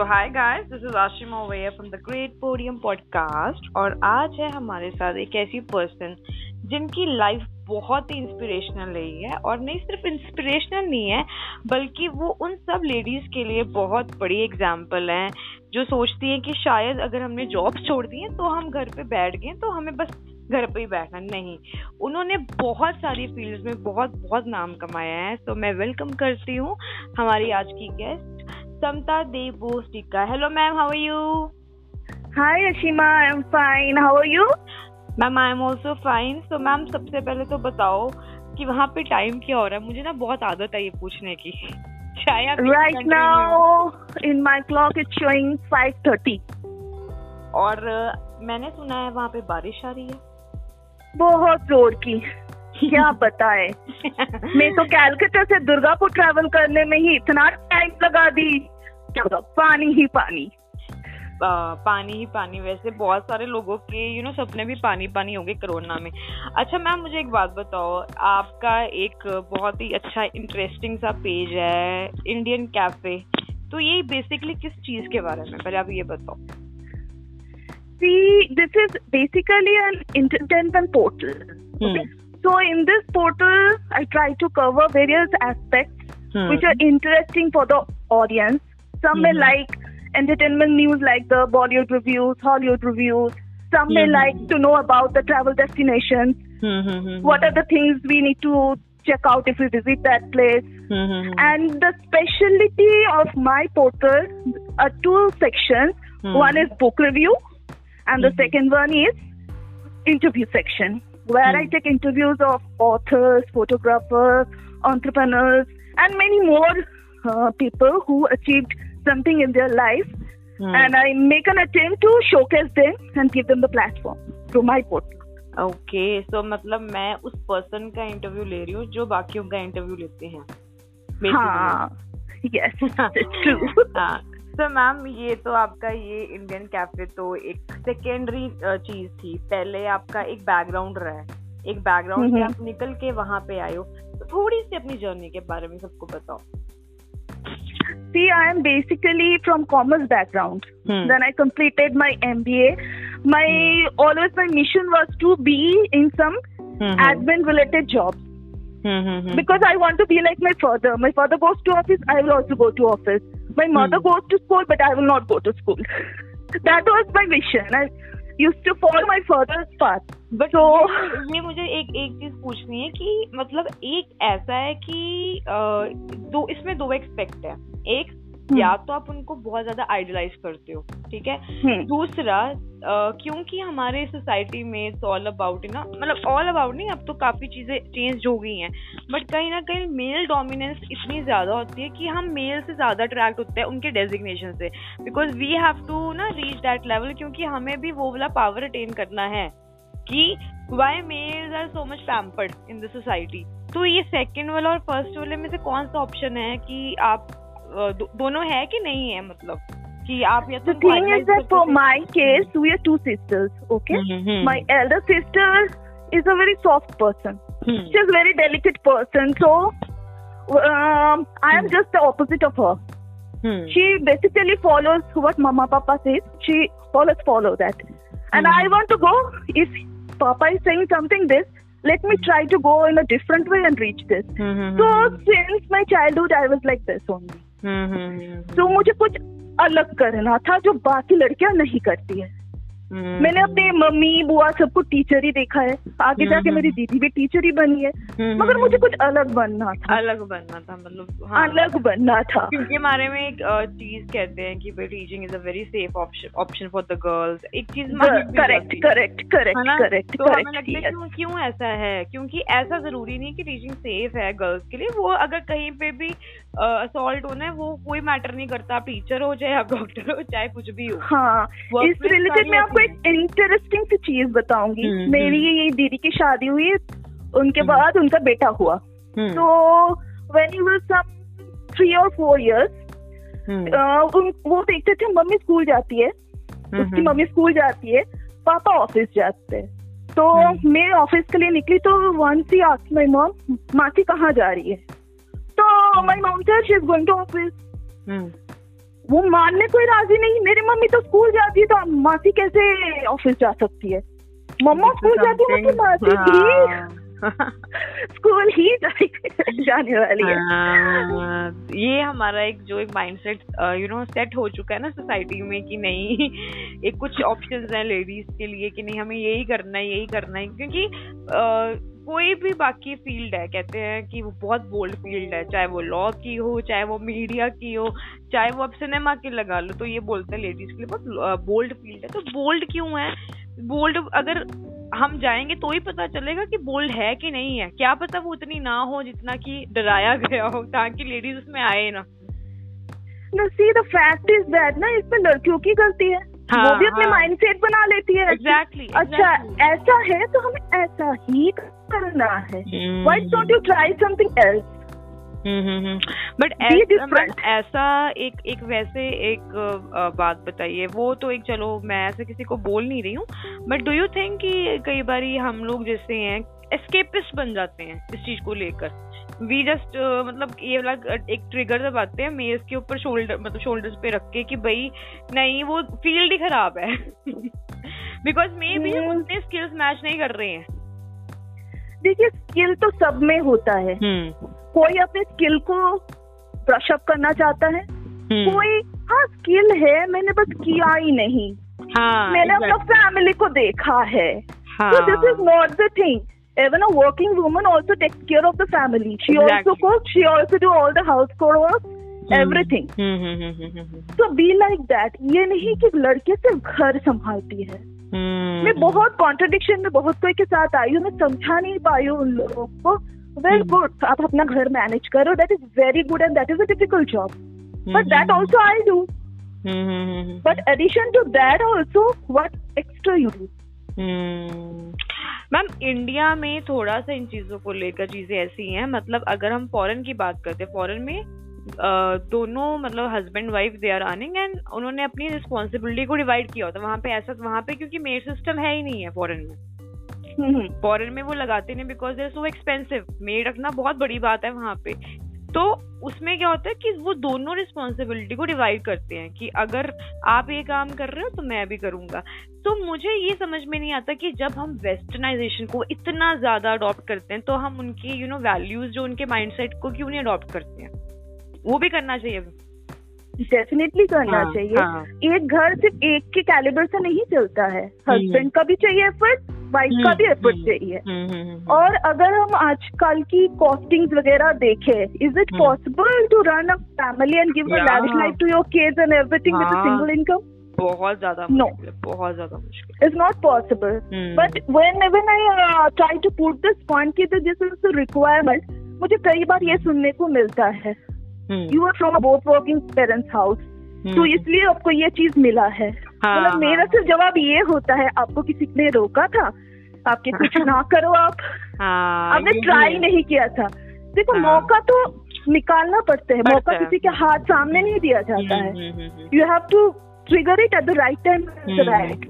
So hi guys this is Ashima ओवेयर from the great podium podcast और आज है हमारे साथ एक ऐसी पर्सन जिनकी लाइफ बहुत ही इंस्पिरेशनल रही है और नहीं सिर्फ़ इंस्पिरेशनल नहीं है, बल्कि वो उन सब लेडीज़ के लिए बहुत बड़ी एग्ज़ाम्पल है जो सोचती हैं कि शायद अगर हमने जॉब छोड़ दी है तो हम घर पे बैठ गए तो हमें बस घर पे ही बैठना नहीं, उन्होंने बहुत सारी फील्ड्स में बहुत बहुत नाम कमाया है। तो मैं वेलकम करती हूँ हमारी आज की guest Samta Debostika. Hello, ma'am. How are you? Hi, Ashima. I'm fine. How are you? Ma'am I am also fine so ma'am सबसे पहले तो बताओ कि वहाँ पे टाइम क्या हो रहा है मुझे ना बहुत आदत है ये पूछने की right now in my clock it's showing 5:30 और मैंने सुना है वहाँ पे बारिश आ रही है बहुत ज़ोर की क्या बताए मैं तो कैलकाटा से दुर्गापुर ट्रैवल करने में ही इतना टाइम लगा दी। पानी ही पानी। आ, पानी ही पानी। वैसे बहुत सारे लोगों के यू नो सपने भी पानी पानी हो गए कोरोना में। अच्छा मैम मुझे एक बात बताओ। आपका एक बहुत ही अच्छा इंटरेस्टिंग सा पेज है इंडियन कैफ़े तो ये बेसिकली किस चीज़ के बारे में? पहले आप ये बताओ। See, this is basically an entertainment portal. Hmm. So in this portal, I try to cover various aspects hmm. which are interesting for the audience. Some hmm. may like entertainment news like the Bollywood reviews, Hollywood reviews. Some may hmm. like to know about the travel destinations. Hmm, hmm, what are the things we need to check out if we visit that place? And the specialty of my portal are two sections. One is book review, and the second one is interview section where I hmm. take interviews of authors, photographers, entrepreneurs, and many more uh, people who achieved something in their life. Hmm. And I make an attempt to showcase them and give them the platform through my portal. Okay so मतलब मैं उस person का interview ले रही हूँ जो बाकियों का इंटरव्यू लेते हैं हाँ यस ट्रू हाँ तो मैम ये तो आपका ये इंडियन कैफ़े तो एक सेकेंडरी चीज़ थी। पहले आपका एक बैकग्राउंड रहा। है एक बैकग्राउंड से आप निकल के वहाँ पे आयो तो थोड़ी सी अपनी जर्नी के बारे में सबको बताओ। See I am basically from commerce background then I completed my MBA my always my mission was to be in some admin related job because I want to be like my father my father goes to office I will also go to office My mother hmm. goes to school, but I will not go to school. that was my vision. I used to follow my father's path. But so, ये, मुझे एक एक चीज़ पूछनी है कि मतलब एक ऐसा है कि दो इसमें दो एक्सपेक्ट है एक या हम्म। तो आप उनको बहुत ज़्यादा आइडलाइज करते हो ठीक है? हम्म। दूसरा क्योंकि हमारे सोसाइटी में इट्स ऑल अबाउट ना? मतलब ऑल अबाउट नहीं अब तो काफ़ी चीज़ें चेंज हो गई हैं। बट कहीं ना कहीं मेल डोमिनेंस इतनी ज़्यादा होती है कि हम मेल से ज़्यादा अट्रैक्ट होते हैं उनके डेजिग्नेशन से। बिकॉज़ वी हैव टू ना रीच दैट लेवल क्योंकि हमें भी वो वाला पावर अटेन करना है कि why males are so much pampered in the society तो ये सेकेंड वाला और फ़र्स्ट वाले में से कौन सा ऑप्शन है कि आप दोनों है कि नहीं है मतलब? कि आप या तो thing is that for my case we are two sisters okay my elder sister is a very soft person she is very delicate person so I am just the opposite of her she basically follows what mamma papa says she follows follow that and I want to go if papa is saying something this Let me try to go in a different way and reach this. Mm-hmm. So, hmm. since my childhood, I was like this only. Mm-hmm. Mm-hmm. मुझे कुछ अलग करना था जो बाकी लड़कियाँ नहीं करती है हम्म। मैंने अपने मम्मी बुआ सबको टीचर ही देखा है। आगे हम्म, जाके हम्म। मेरी दीदी भी टीचर ही बनी है। मगर मुझे कुछ अलग बनना था। अलग बनना था मतलब हाँ, अलग बनना था। क्योंकि हमारे में एक चीज़ कहते हैं कि teaching is a very safe option for the girls एक चीज़ करेक्ट करेक्ट करेक्ट करेक्ट क्यों क्यों ऐसा है? क्योंकि ऐसा ज़रूरी नहीं कि टीचिंग सेफ़ है गर्ल्स के लिए। वो अगर कहीं पे भी असॉल्ट होना है वो कोई मैटर नहीं करता। आप टीचर हो चाहे आप डॉक्टर हो चाहे कुछ भी हो। हाँ इस रिलेटेड में आपको एक इंटरेस्टिंग सी चीज़ बताऊँगी। हम्म, मेरी हम्म। दीदी की शादी हुई उनके हम्म। बाद उनका बेटा हुआ। तो वेन यू सम थ्री और फोर इयर्स वो देखते थे मम्मी स्कूल जाती है। उसकी मम्मी स्कूल जाती है पापा ऑफ़िस जाते हैं। तो मैं ऑफ़िस के लिए निकली तो one C ask my mom मासी कहाँ जा रही है? तो my mom sir she is going to office वो मानने कोई राज़ी नहीं मेरी मम्मी तो स्कूल जाती है तो मासी कैसे ऑफ़िस जा सकती है? मम्मा स्कूल जाती है मतलब मासी हाँ। स्कूल ही जाने वाली है। हाँ, ये हमारा एक जो एक माइंडसेट यू नो सेट हो चुका है ना सोसाइटी में कि नहीं एक कुछ ऑप्शंस हैं लेडीज़ के लिए कि नहीं हमें यही करना है यही करना है क्योंकि uh, कोई भी बाकी फ़ील्ड है, कहते हैं कि वो बहुत बोल्ड फ़ील्ड है, चाहे वो लॉ की हो, चाहे वो मीडिया की हो, चाहे वो अब सिनेमा की लगा लो तो ये बोलते हैं लेडीज़ के लिए बहुत बोल्ड फ़ील्ड है। तो बोल्ड क्यों है? बोल्ड अगर हम जाएँगे तो ही पता चलेगा कि बोल्ड है कि नहीं है। क्या पता वो उतनी ना हो जितना कि डराया गया हो, ताकि लेडीज़ उसमें आए ना। सी the fact is that ना इसमें लड़कियों की गलती है। हाँ, वो भी अपने हाँ. माइंडसेट बना लेती है। Exactly, अच्छा exactly. ऐसा है तो हमें ऐसा ही करना है। Why don't you try something else but ऐसा एक एक वैसे एक बात बताइए। वो तो एक चलो मैं ऐसे किसी को बोल नहीं रही हूँ। बट डू यू थिंक कि कई बार हम लोग जैसे हैं एस्केपिस्ट बन जाते हैं इस चीज़ को लेकर? वी जस्ट uh, मतलब ये वाला एक ट्रिगर जब आते हैं मेज के ऊपर शोल्डर मतलब शोल्डर्स पे रख के कि भाई नहीं वो फ़ील्ड ही खराब है। बिकॉज़ मे भी हम उतने स्किल्स मैच नहीं कर रहे हैं। देखिए स्किल तो सब में होता है। हम्म। कोई अपने स्किल को ब्रश अप करना चाहता है? हम्म। कोई हाँ स्किल है मैंने बस किया ही नहीं। हाँ, मैंने अपना फैमिली को देखा है। This is not the thing even a working woman also takes care of the family. She exactly. also cooks. She also do all the household work. Everything to be like that ये नहीं कि लड़के सिर्फ़ घर संभालती है hmm. मैं बहुत कॉन्ट्रडिक्शन में बहुत कोई के साथ आई हूँ मैं समझा नहीं पाई हूँ उन लोगों को वेल गुड hmm. आप अपना घर मैनेज करो that is very good and that is a difficult job but that also I do but addition to that also what extra you do ma'am India में थोड़ा सा इन चीज़ों को लेकर चीज़ें ऐसी हैं मतलब अगर हम फॉरेन की बात करते हैं फॉरेन में दोनों मतलब husband wife they are earning and उन्होंने अपनी रिस्पॉन्सिबिलिटी को डिवाइड किया होता है वहाँ पे ऐसा वहाँ पे क्योंकि मेड सिस्टम है ही नहीं है फॉरेन में। फॉरेन हम्म। में वो लगाते नहीं because there so expensive maid रखना बहुत बड़ी बात है वहाँ पे। तो उसमें क्या होता है कि वो दोनों रिस्पॉन्सिबिलिटी को डिवाइड करते हैं कि अगर आप ये काम कर रहे हो तो मैं भी करूँगा। तो मुझे ये समझ में नहीं आता कि जब हम वेस्टर्नाइजेशन को इतना ज़्यादा अडॉप्ट करते हैं तो हम उनकी यू नो वैल्यूज़ जो उनके माइंडसेट को क्यों नहीं अडॉप्ट करते हैं? वो भी करना चाहिए। डेफिनेटली करना हाँ, चाहिए। हाँ. एक घर सिर्फ़ एक के कैलिबर से नहीं चलता है। हस्बैंड। का भी चाहिए एफर्ट वाइफ का भी एफर्ट हम्म, चाहिए। हम्म, और अगर हम आजकल की कॉस्टिंग वगैरह देखें is it possible to run a family and give a lavish life to your kids and everything with a single income बहुत ज़्यादा नो बहुत ज़्यादा मुश्किल is not possible but when when I try to put this point की this is requirement मुझे कई बार ये सुनने को मिलता है। You are from both working parents house तो इसलिए आपको ये चीज़ मिला है। हाँ, मतलब हाँ, मेरा सिर्फ़ जवाब ये होता है आपको किसी ने रोका था? आपके कुछ ना करो आप। हाँ, आपने ट्राई नहीं किया था। देखो हाँ, मौका तो निकालना पड़ता है। मौका किसी के हाथ सामने नहीं दिया जाता हम्म, है। You have to trigger it at the right time right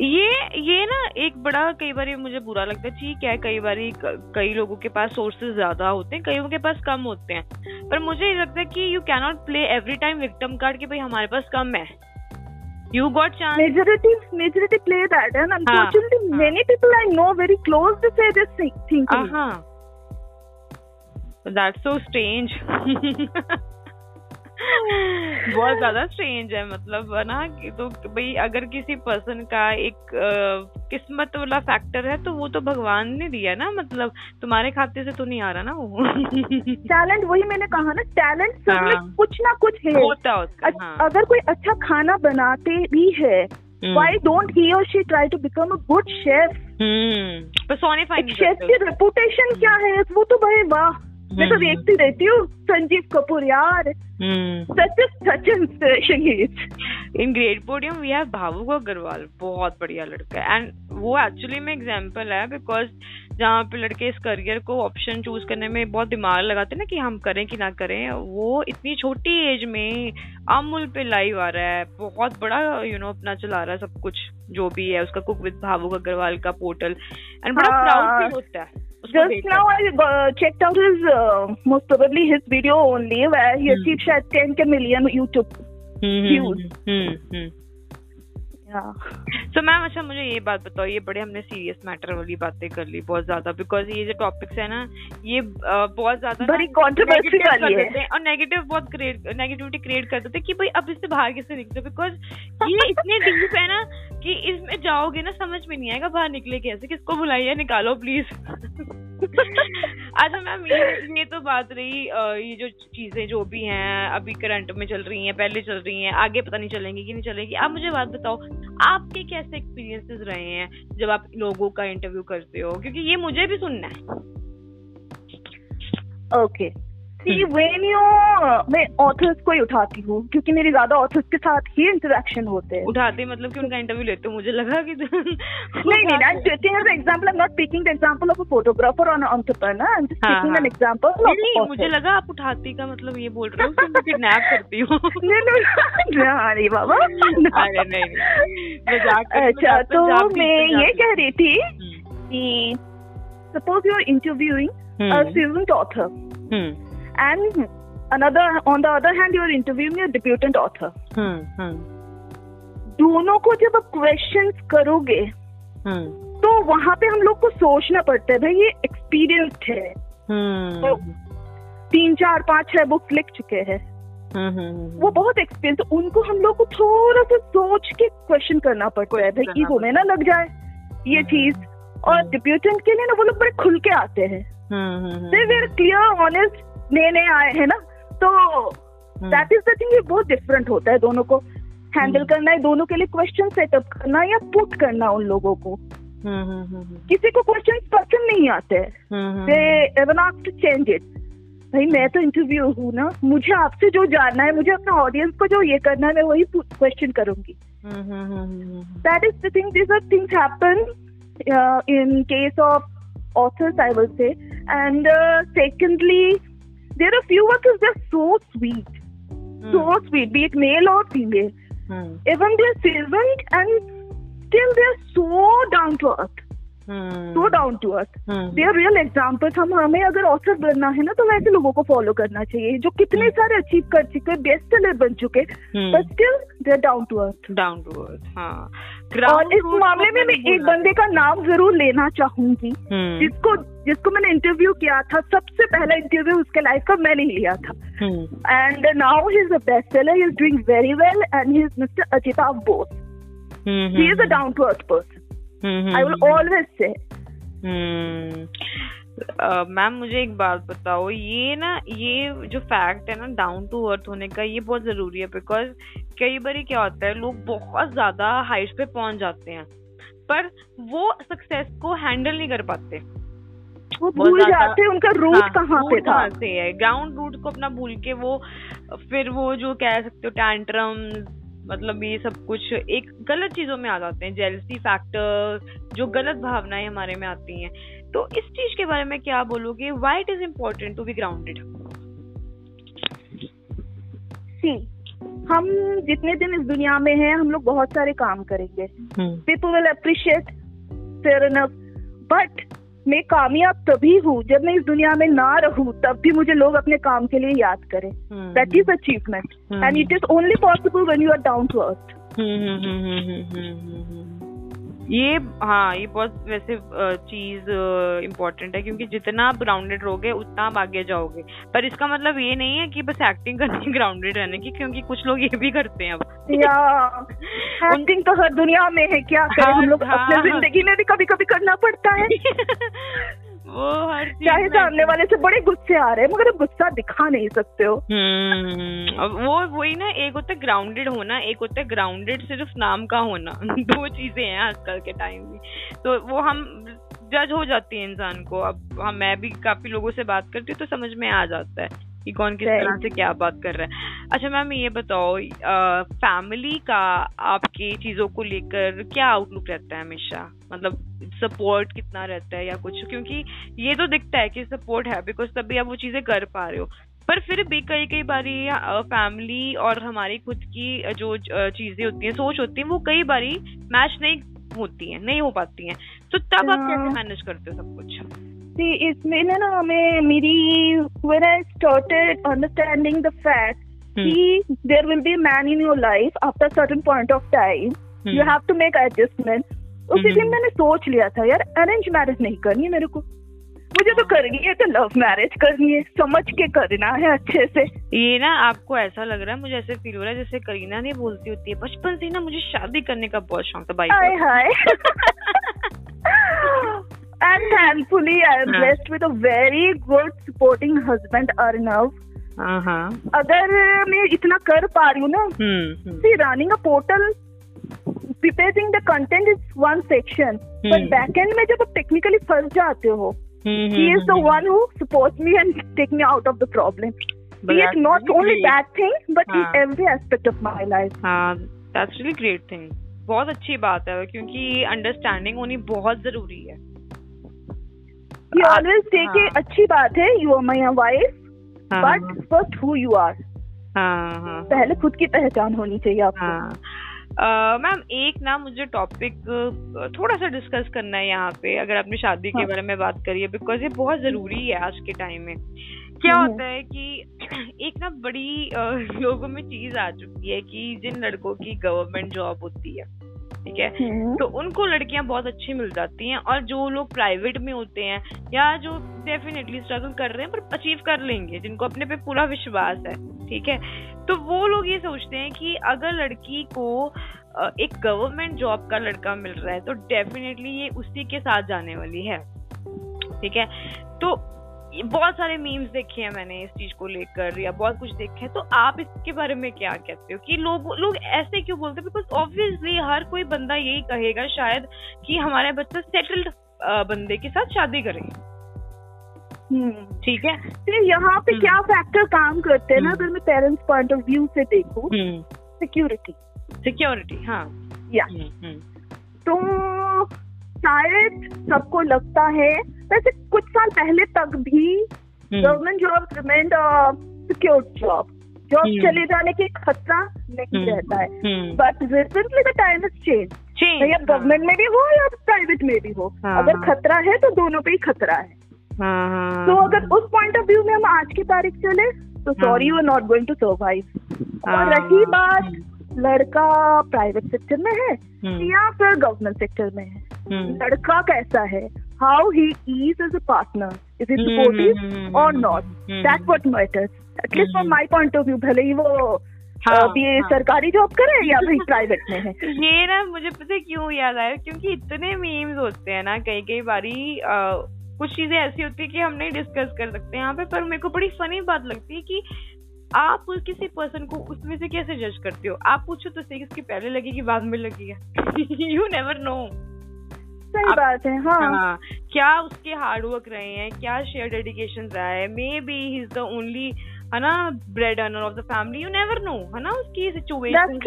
ये ये ना एक बड़ा कई बार मुझे बुरा लगता है ठीक है कई बार कई लोगों के पास सोर्सेज ज़्यादा होते हैं कईयों के पास कम होते हैं पर मुझे ये लगता है कि you cannot play every time victim card कि भाई हमारे पास कम है you got chance majority majority play that and unfortunately uh, many people i know very close to say this thing uh-huh. that's so strange बहुत ज़्यादा strange है मतलब ना तो भाई अगर किसी पर्सन का एक आ, किस्मत वाला फैक्टर है तो वो तो भगवान ने दिया ना मतलब तुम्हारे खाते से तो नहीं आ रहा ना वो। टैलेंट वही मैंने कहा ना टैलेंट सब में हाँ। कुछ ना कुछ है। होता होता हाँ. अगर कोई अच्छा खाना बनाते भी है वाई डोंट ही और she try to become a good chef chef की रेपुटेशन क्या है? वो तो भाई वाह। मैं तो देखती रहती हूँ संजीव कपूर यार such such inspiration in great podium we have Bhavuk Agarwal बहुत बढ़िया लड़का है. एंड वो एक्चुअली में एग्जांपल है बिकॉज़ जहाँ पे लड़के इस करियर को ऑप्शन चूज़ करने में बहुत दिमाग लगाते हैं ना कि हम करें कि ना करें वो इतनी छोटी एज में अमूल पे लाइव आ रहा है. बहुत बड़ा यू you नो know, अपना चला रहा है सब कुछ जो भी है उसका कुक विद भावुक अग्रवाल का पोर्टल एंड बड़ा प्राउड हाँ। फील होता है Just now I uh, checked out his uh, most probably his video only where he hmm. achieved शायद 10 million YouTube. Hmm, views. Hmm, hmm. तो मैम अच्छा मुझे ये बात बताओ ये बड़े हमने सीरियस मैटर वाली बातें कर ली बहुत ज़्यादा बिकॉज़ ये जो टॉपिक्स है ना ये बहुत ज़्यादा बड़ी कंट्रोवर्सी वाली है और नेगेटिव बहुत क्रिएट नेगेटिविटी क्रिएट कर देते कि भाई अब इससे बाहर कैसे निकलो बिकॉज़ ये इतने डीप है ना कि इसमें जाओगे ना, समझ में नहीं आएगा बाहर निकले कैसे? किसको बुलाइए? निकालो प्लीज़ अच्छा मैम ये ये तो बात रही ये जो चीज़ें जो भी हैं, अभी करंट में चल रही हैं, पहले चल रही हैं, आगे पता नहीं चलेंगी कि नहीं चलेगी। आप मुझे बात बताओ, आपके कैसे एक्सपीरियंसेस रहे हैं जब आप लोगों का इंटरव्यू करते हो? क्योंकि ये मुझे भी सुनना है। Okay okay. See when you मैं ऑथर्स को ही उठाती हूँ क्योंकि मेरी ज़्यादा ऑथर्स के साथ ही इंटरेक्शन होते हैं। उठाते मतलब कि उनका इंटरव्यू लेते हो मुझे लगा कि नहीं नहीं I taking as example I am not taking the example of a photographer और an entrepreneur I am just taking an example नहीं मुझे लगा आप उठाती का मतलब ये बोल रहे हो कि मैं किडनैप करती हूँ। नहीं बाबा अरे नहीं अच्छा तो मैं ये कह रही थी हम्म। कि suppose you are interviewing a student author and another on the other hand you're interviewing a debutant author hmm, hmm. दोनों को जब आप क्वेश्चंस करोगे hmm. तो वहाँ पे हम लोग को सोचना पड़ता है भाई ये एक्सपीरियंस्ड है hmm. तो तीन चार पाँच छह बुक्स लिख चुके हैं hmm. वो बहुत एक्सपीरियंस उनको हम लोग को थोड़ा सा सोच के क्वेश्चन करना पड़ता है भाई ईगो में ना लग जाए ये चीज़ और डिप्यूटेंट के लिए ना वो लोग बड़े खुल के आते हैं क्लियर ऑनेस्ट नए नए आए हैं ना तो दैट इज़ द थिंग ये बहुत डिफरेंट होता है दोनों को। हैंडल हम्म। करना है दोनों के लिए क्वेश्चन सेटअप करना या पुट करना उन लोगों को। हम्म, हम्म, किसी को क्वेश्चन पसंद नहीं आते। टू चेंज इट भाई मैं तो इंटरव्यू हूँ ना मुझे आपसे जो जानना है मुझे अपना ऑडियंस को जो ये करना है मैं वही क्वेश्चन करूँगी। That is the thing this are things happen in case of authors will say and uh, secondly there are few workers they're so sweet, mm. so sweet, be it male or female. Mm. Even they're servant and still they're so down to earth. So down to earth they are real examples हम हमें अगर author बनना है ना तो वैसे लोगों को फॉलो करना चाहिए जो कितने hmm. सारे अचीव कर चुके बेस्ट सेलर बन चुके but still they down to earth down to earth हाँ और इस मामले में मैं एक बंदे का नाम ज़रूर लेना चाहूँगी। hmm. जिसको जिसको मैंने इंटरव्यू किया था सबसे पहला इंटरव्यू उसके लाइफ का मैंने ही लिया था। And now he is a best seller he is doing very well and he is mister Ajitabh Bose he is a down to earth person I will always say ma'am मुझे एक बात बताओ ये ना ये जो फैक्ट है ना डाउन टू अर्थ होने का ये बहुत ज़रूरी है बिकॉज़ कई बार क्या होता है लोग बहुत ज़्यादा हाइट पे पहुँच जाते हैं पर वो सक्सेस को हैंडल नहीं कर पाते। वो भूल जाते उनका रूट हाँ, कहाँ पे था? से है? ग्राउंड रूट को अपना भूल के वो फिर वो जो कह सकते हो टैंट्रम मतलब ये सब कुछ एक गलत चीज़ों में आ जाते हैं जेलसी फैक्टर जो गलत भावनाएँ हमारे में आती हैं। तो इस चीज़ के बारे में क्या बोलोगे? Why it is important to be grounded see हम जितने दिन इस दुनिया में हैं हम लोग बहुत सारे काम करेंगे। People will appreciate fair enough but मैं कामयाब तभी हूँ जब मैं इस दुनिया में ना रहूँ तब भी मुझे लोग अपने काम के लिए याद करें। That is achievement and it is only possible when you are down to earth ये हाँ ये बहुत वैसे चीज़ इम्पोर्टेंट है क्योंकि जितना आप ग्राउंडेड रहोगे उतना आप आगे जाओगे। पर इसका मतलब ये नहीं है कि बस एक्टिंग करनी ग्राउंडेड रहने की क्योंकि कुछ लोग ये भी करते हैं अब। या एक्टिंग तो हर दुनिया में है क्या करें? हम लोग हाँ, अपने हाँ। ज़िंदगी में भी कभी कभी करना पड़ता है। वो हर चाहे सामने वाले से बड़े गुस्से आ रहे हैं मगर गुस्सा दिखा नहीं सकते हो। हम्म वो वही ना एक होता है ग्राउंडेड होना एक होता है ग्राउंडेड सिर्फ़ नाम का होना। दो चीज़ें हैं आजकल के टाइम में। तो वो हम जज हो जाती है इंसान को। अब हम मैं भी काफ़ी लोगों से बात करती हूँ तो समझ में आ जाता है। कि कौन किस तरह से क्या बात कर रहा है। अच्छा मैम ये बताओ फैमिली का आपके चीज़ों को लेकर क्या आउटलुक रहता है हमेशा? मतलब सपोर्ट कितना रहता है या कुछ? क्योंकि ये तो दिखता है कि सपोर्ट है बिकॉज़ तभी आप वो चीज़ें कर पा रहे हो। पर फिर भी कई कई बारी फैमिली और हमारी खुद की जो चीज़ें होती हैं सोच होती है वो कई बारी मैच नहीं होती हैं नहीं हो पाती हैं। तो तब आप कैसे मैनेज हाँ। करते हो सब कुछ? See, इसमें ना हमें मेरी when I started understanding the fact Hmm. कि there will be a man in your life after a certain point of time. Hmm. you have to make adjustment. उसी Hmm. दिन मैंने सोच लिया था यार अरेंज मैरिज नहीं करनी है मेरे को। मुझे तो करनी है तो लव मैरिज करनी है। समझ के करना है अच्छे से। ये ना आपको ऐसा लग रहा है मुझे ऐसे फील हो रहा है जैसे करीना नहीं बोलती होती है। बचपन से ना मुझे शादी करने का बहुत शौक था भाई हाय हाय। And thankfully I am blessed with a very good supporting husband Arnav अगर मैं इतना कर पा रही हूँ ना see running a portal preparing the content is one section but back end में जब आप टेक्निकली फंस जाते हो he is the one who support me and take me out of the problem it not only bad thing but in every aspect of my life that's great thing बहुत अच्छी बात है क्योंकि अंडरस्टैंडिंग होनी बहुत ज़रूरी है। Always take हाँ. अच्छी बात है हाँ but first who you are हाँ हाँ पहले खुद की पहचान होनी चाहिए आपको हाँ मैम एक ना मुझे टॉपिक थोड़ा सा डिस्कस करना है यहाँ पे अगर आपने शादी हाँ. के। बारे में बात करी है बिकॉज़ ये बहुत ज़रूरी है आज के टाइम में क्या हम्म। होता है कि एक ना बड़ी लोगों में चीज़ आ चुकी है कि जिन लड़कों की गवर्नमेंट जॉब होती है ठीक है? हम्म, तो उनको लड़कियाँ बहुत अच्छी मिल जाती हैं और जो लोग प्राइवेट में होते हैं या जो डेफिनेटली स्ट्रगल कर रहे हैं पर अचीव कर लेंगे जिनको अपने पे पूरा विश्वास है ठीक है? तो वो लोग ये सोचते हैं कि अगर लड़की को एक गवर्नमेंट जॉब का लड़का मिल रहा है तो डेफिनेटली ये उसी के साथ जाने वाली है ठीक है? तो बहुत सारे मीम्स देखे हैं मैंने इस चीज़ को लेकर या बहुत कुछ देखे हैं। तो आप इसके बारे में क्या कहते हो कि लोग लोग ऐसे क्यों बोलते हैं? बिकॉज़ ऑब्वियसली हर कोई बंदा यही कहेगा शायद कि हमारे बच्चे सेटल्ड बंदे के साथ शादी करें। हम्म। ठीक है? फिर यहाँ पे हम्म। क्या फैक्टर काम करते हैं ना? हम्म। अगर मैं पेरेंट्स पॉइंट ऑफ़ व्यू से देखूँ सिक्योरिटी सिक्योरिटी हाँ। या तो शायद सबको लगता है वैसे कुछ साल पहले तक भी government job remained secure job job. चले जाने के खतरा नहीं हम्म, रहता है। But recently the time is change भैया हाँ, गवर्नमेंट में भी हो या प्राइवेट में भी हो? हाँ, अगर हाँ। खतरा है तो दोनों पे ही खतरा है। हाँ, हाँ, तो अगर उस पॉइंट ऑफ़ व्यू में हम आज की तारीख चले तो sorry you are not going to survive और हाँ, रही बात हम्म, लड़का प्राइवेट सेक्टर में है हम्म, या फिर गवर्नमेंट सेक्टर में है? हम्म, लड़का कैसा है? How he is as a partner is it hmm, supportive और not that what matters at least from. My point of view भले ही वो हाँ, अभी हाँ। सरकारी जॉब करे या भाई प्राइवेट में है। ये ना मुझे पता क्यों याद आया? क्योंकि इतने मीम्स होते हैं ना कई कई बारी अ, कुछ चीज़ें ऐसी होती है कि हम नहीं डिस्कस कर सकते यहाँ पे पर मेरे को बड़ी फनी बात लगती है कि आप किसी पर्सन को उसमें से कैसे जज करते हो? आप पूछो तो सही उसकी पहले लगेगी बाद में लगेगा। यू नेवर नो सही आप- बात है हाँ। हाँ क्या उसके हार्डवर्क रहे हैं? क्या शेयर डेडिकेशन रहा है? Maybe he is the only है ना bread earner of the family you never know है ना उसकी सिचुएशन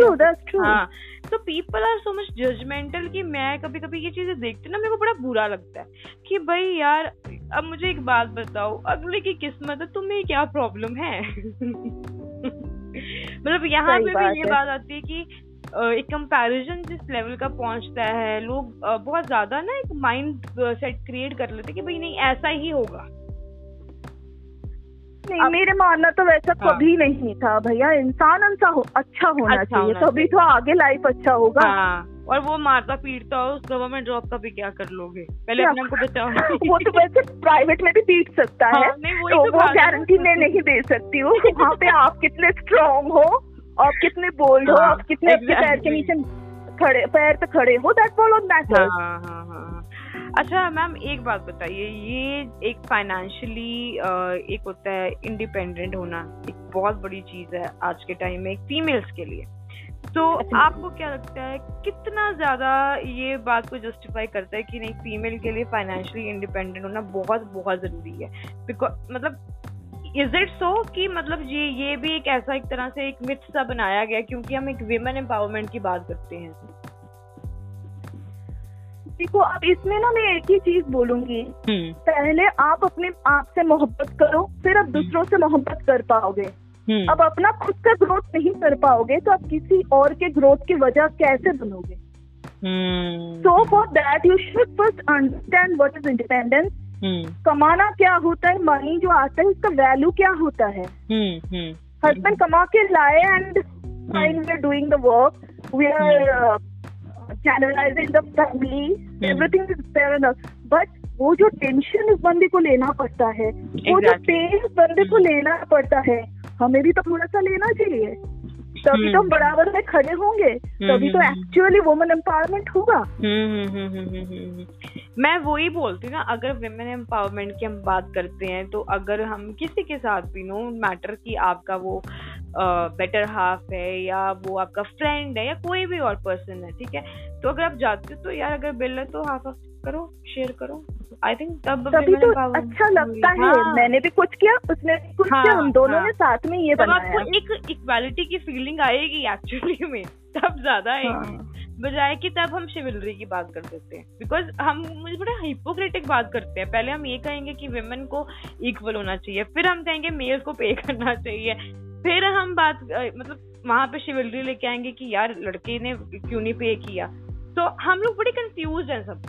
हाँ तो people are so much judgemental कि मैं कभी कभी ये चीज़ें देखती ना मेरे को बड़ा बुरा लगता है कि भाई यार अब मुझे एक बात बताओ अगले की किस्मत है तुम्हें क्या प्रॉब्लम है? मतलब यहाँ पे भी ये बात आती है कि एक कंपैरिजन जिस लेवल का पहुँचता है लोग बहुत ज़्यादा ना एक माइंड सेट क्रिएट कर लेते हैं कि भाई नहीं ऐसा ही होगा। नहीं अब- मेरे मानना तो वैसा हाँ। कभी नहीं था भैया इंसान अच्छा हो अच्छा होना अच्छा चाहिए तभी तो आगे लाइफ अच्छा होगा। हाँ और वो मारता पीटता हो उस गवर्नमेंट जॉब का भी क्या कर लोगे? पहले अपने को बचाओ। वो तो वैसे प्राइवेट में भी पीट सकता है हाँ, तो तो वो गारंटी मैं नहीं दे सकती हूँ। वहाँ पे आप कितने स्ट्रांग हो आप कितने बोल्ड हो हाँ, आप कितने पैर के नीचे खड़े पैर पे खड़े हो दैट हाँ मैटर हाँ हाँ हाँ। अच्छा मैम एक बात बताइए ये एक फाइनेंशियली एक होता है इंडिपेंडेंट होना एक बहुत बड़ी चीज़ है आज के टाइम में फीमेल्स के लिए। तो आपको क्या लगता है कितना ज़्यादा ये बात को जस्टिफाई करता है कि नहीं फीमेल के लिए फाइनेंशियली इंडिपेंडेंट होना बहुत बहुत ज़रूरी है? बिकॉज़ मतलब इज़ इट सो कि मतलब ये ये भी एक ऐसा एक तरह से एक मिथ सा बनाया गया क्योंकि हम एक विमेन एम्पावरमेंट की बात करते हैं? देखो अब इसमें ना मैं एक ही चीज़ बोलूँगी। हम्म। पहले आप अपने आप से मोहब्बत करो फिर आप दूसरों से मोहब्बत कर पाओगे। हम्म। अब अपना खुद का ग्रोथ नहीं कर पाओगे तो आप किसी और के ग्रोथ की वजह कैसे बनोगे? सो that, you should first understand what is independence. हम्म। कमाना क्या होता है? मनी जो आता है उसका वैल्यू क्या होता है? हस्बैंड कमा के लाए and doing the work we are channelising the family everything is fair enough but वो जो टेंशन इस बंदे को लेना पड़ता है exactly. वो जो पेन इस बंदे को hmm. लेना पड़ता है हमें भी तो थोड़ा सा लेना चाहिए तभी तो hmm. बराबर में खड़े होंगे hmm, तभी तो एक्चुअली वुमेन एम्पावरमेंट होगा मैं वही बोलती ना अगर वुमेन एम्पावरमेंट की हम बात करते हैं तो अगर हम किसी के साथ भी नो मैटर कि आपका वो बेटर हाफ़ है या वो आपका फ्रेंड है या कोई भी और पर्सन है ठीक है? तो अगर आप जाते हो तो यार अगर बिल है तो हाफ़ हाफ़ करो शेयर करो। आई थिंक तब तभी तो अच्छा लगता है। हाँ, मैंने भी कुछ किया उसने भी कुछ हाँ, किया हम दोनों हाँ, ने साथ में ये बनाया। आपको एक इक्वालिटी की फीलिंग आएगी एक्चुअली में। तब ज़्यादा आएगी। हाँ. बजाय कि तब हम शिवलरी की बात कर देते हैं। बिकॉज़ हम मुझे बड़ा हिपोक्रेटिक बात करते हैं। पहले हम ये कहेंगे कि वेमेन को इक्वल होना चाहिए फिर हम कहेंगे मेल को पे करना चाहिए। फिर हम बात मतलब वहाँ पे शिवलरी लेके आएँगे कि यार लड़के ने क्यों नहीं पे किया? तो हम लोग बड़े कंफ्यूज हैं सब।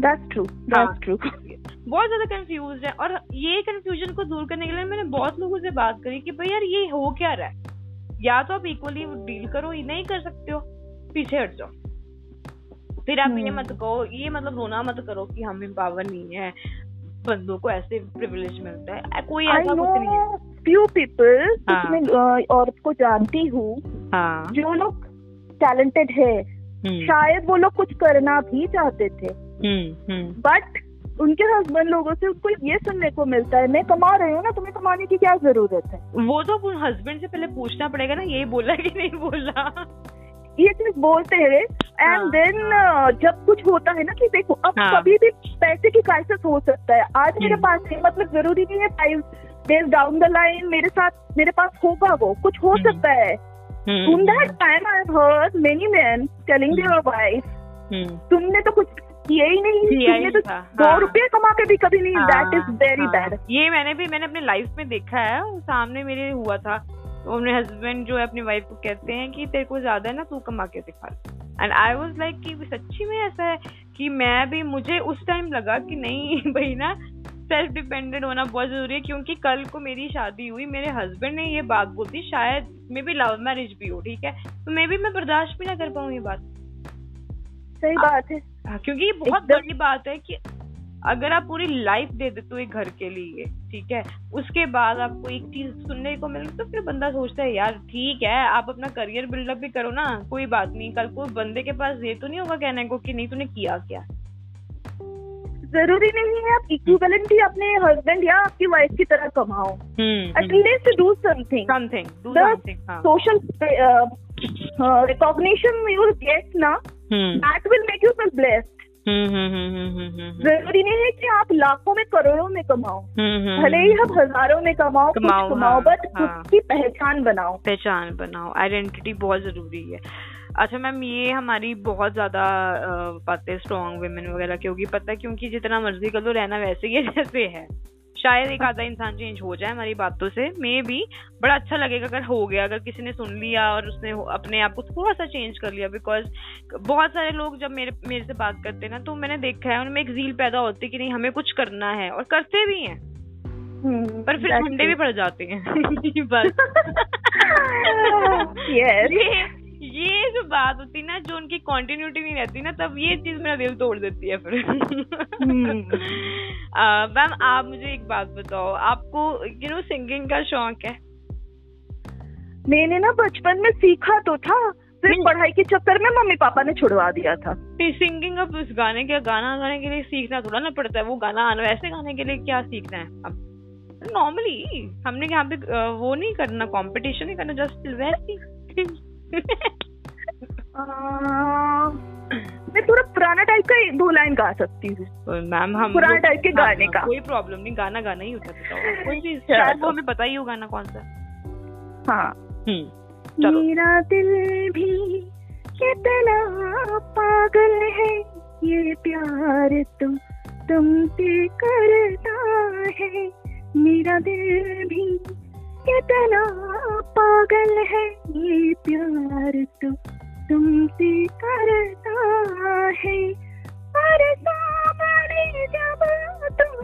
That's true. That's हाँ, true. बहुत ज़्यादा कंफ्यूज है और ये कंफ्यूजन को दूर करने के लिए मैंने बहुत लोगों से बात करी कि भाई यार ये हो क्या रहा है? या तो आप इक्वली डील करो ये नहीं कर सकते हो पीछे हट जाओ। फिर आप ये मत कहो ये मतलब रोना मत करो कि हम एम्पावर नहीं है। बंदों को ऐसे प्रिविलेज मिलता है कोई ऐसा कुछ नहीं है फ्यू पीपल हाँ. औरत को जानती हूँ हाँ. जो लोग टैलेंटेड है हम्म। शायद वो लोग कुछ करना भी चाहते थे बट हम्म, हम्म। उनके हस्बैंड लोगों से उसको ये सुनने को मिलता है मैं कमा रही हूँ ना तुम्हें कमाने की क्या ज़रूरत है वो तो हस्बैंड से पहले पूछना पड़ेगा ना यही बोला कि नहीं बोला ये चीज़ बोलते हैं। एंड देन हाँ. जब कुछ होता है ना कि देखो अब हाँ. कभी भी पैसे की क्राइसिस हो सकता है। आज मेरे हम्म। पास है मतलब ज़रूरी नहीं है five days down the line मेरे साथ मेरे पास होगा वो कुछ हो सकता है। In that time I heard many man telling their wife तुमने तो कुछ किया ही नहीं तुमने तो दो हाँ। रुपये कमा के भी कभी नहीं। दैट इज़ वेरी बैड ये मैंने भी मैंने अपने लाइफ में देखा है सामने मेरे हुआ था। तो अपने हस्बैंड जो है अपनी वाइफ को कहते हैं कि तेरे को ज़्यादा है ना तू कमा के दिखा। एंड आई वॉज़ लाइक कि सच्ची में ऐसा है कि मैं भी मुझे उस टाइम लगा कि नहीं भाई ना सेल्फ डिपेंडेंट होना बहुत ज़रूरी है क्योंकि कल को मेरी शादी हुई मेरे हस्बैंड ने ये बात बोलती शायद मे भी लव मैरिज भी हो ठीक है? तो मे भी मैं बर्दाश्त भी ना कर पाऊँ ये बात। सही बात है। हाँ, क्योंकि ये बहुत बड़ी बात है कि अगर आप पूरी लाइफ दे देते हो एक घर के लिए ठीक है? उसके बाद आपको एक चीज़ सुनने को मिले तो फिर बंदा सोचता है यार ठीक है आप अपना करियर बिल्डअप भी करो ना कोई बात नहीं। कल को बंदे के पास ये तो नहीं होगा कहने को कि नहीं तूने किया क्या? ज़रूरी नहीं है आप इक्विवेलेंट ही अपने हस्बैंड या आपकी वाइफ की तरह कमाओ। At least do something something social recognition you get ना that will make you feel blessed ज़रूरी नहीं है कि आप लाखों में करोड़ों में कमाओ। हम्म, भले ही आप हज़ारों में कमाओ कमाओ कमाओ बट हाँ, हाँ। उसकी पहचान बनाओ। पहचान बनाओ। आइडेंटिटी बहुत ज़रूरी है। अच्छा मैम ये हमारी बहुत ज़्यादा बातें स्ट्रॉन्ग वेमेन वगैरह की होगी पता है क्योंकि जितना मर्ज़ी कर लो रहना वैसे ही जैसे है। शायद एक आधा इंसान चेंज हो जाए हमारी बातों से मे भी बड़ा अच्छा लगेगा अगर हो गया अगर किसी ने सुन लिया और उसने अपने आप को थोड़ा सा चेंज कर लिया बिकॉज़ बहुत सारे लोग जब मेरे मेरे से बात करते हैं ना तो मैंने देखा है उनमें एक जील पैदा होती है कि नहीं हमें कुछ करना है और करते भी हैं। hmm, पर फिर ठंडे भी पड़ जाते हैं। बस yes. ये जो बात होती ना जो उनकी कंटिन्यूटी नहीं रहती ना तब ये चीज़ मेरा दिल तोड़ देती है फिर। हम्म। मैम आप मुझे एक बात बताओ आपको यू नो सिंगिंग का शौक है? मैंने ना बचपन में सीखा तो था फिर पढ़ाई के चक्कर में मम्मी पापा ने छुड़वा दिया था। सिंगिंग अब उस गाने के गाना गाने के लिए सीखना थोड़ा ना पड़ता है वो गाना आना वैसे गाने के लिए क्या सीखना है? अब नॉर्मली हमने यहाँ पे वो नहीं करना कंपटीशन नहीं करना जस्ट वैसे मैं थोड़ा पुराना टाइप का दो लाइन गा सकती हूँ। मैम हम पुराना टाइप के हाँ, गाने का कोई प्रॉब्लम नहीं गाना गाना ही होता है। कोई भी शायद वो हमें पता ही हो गाना कौन सा। हाँ। हम्म, मेरा दिल भी कितना पागल है ये प्यार तुम तुमसे करता है। मेरा दिल भी कितना पागल है ये प्यार तो तुमसे करता है। मेरे सामने जब तुम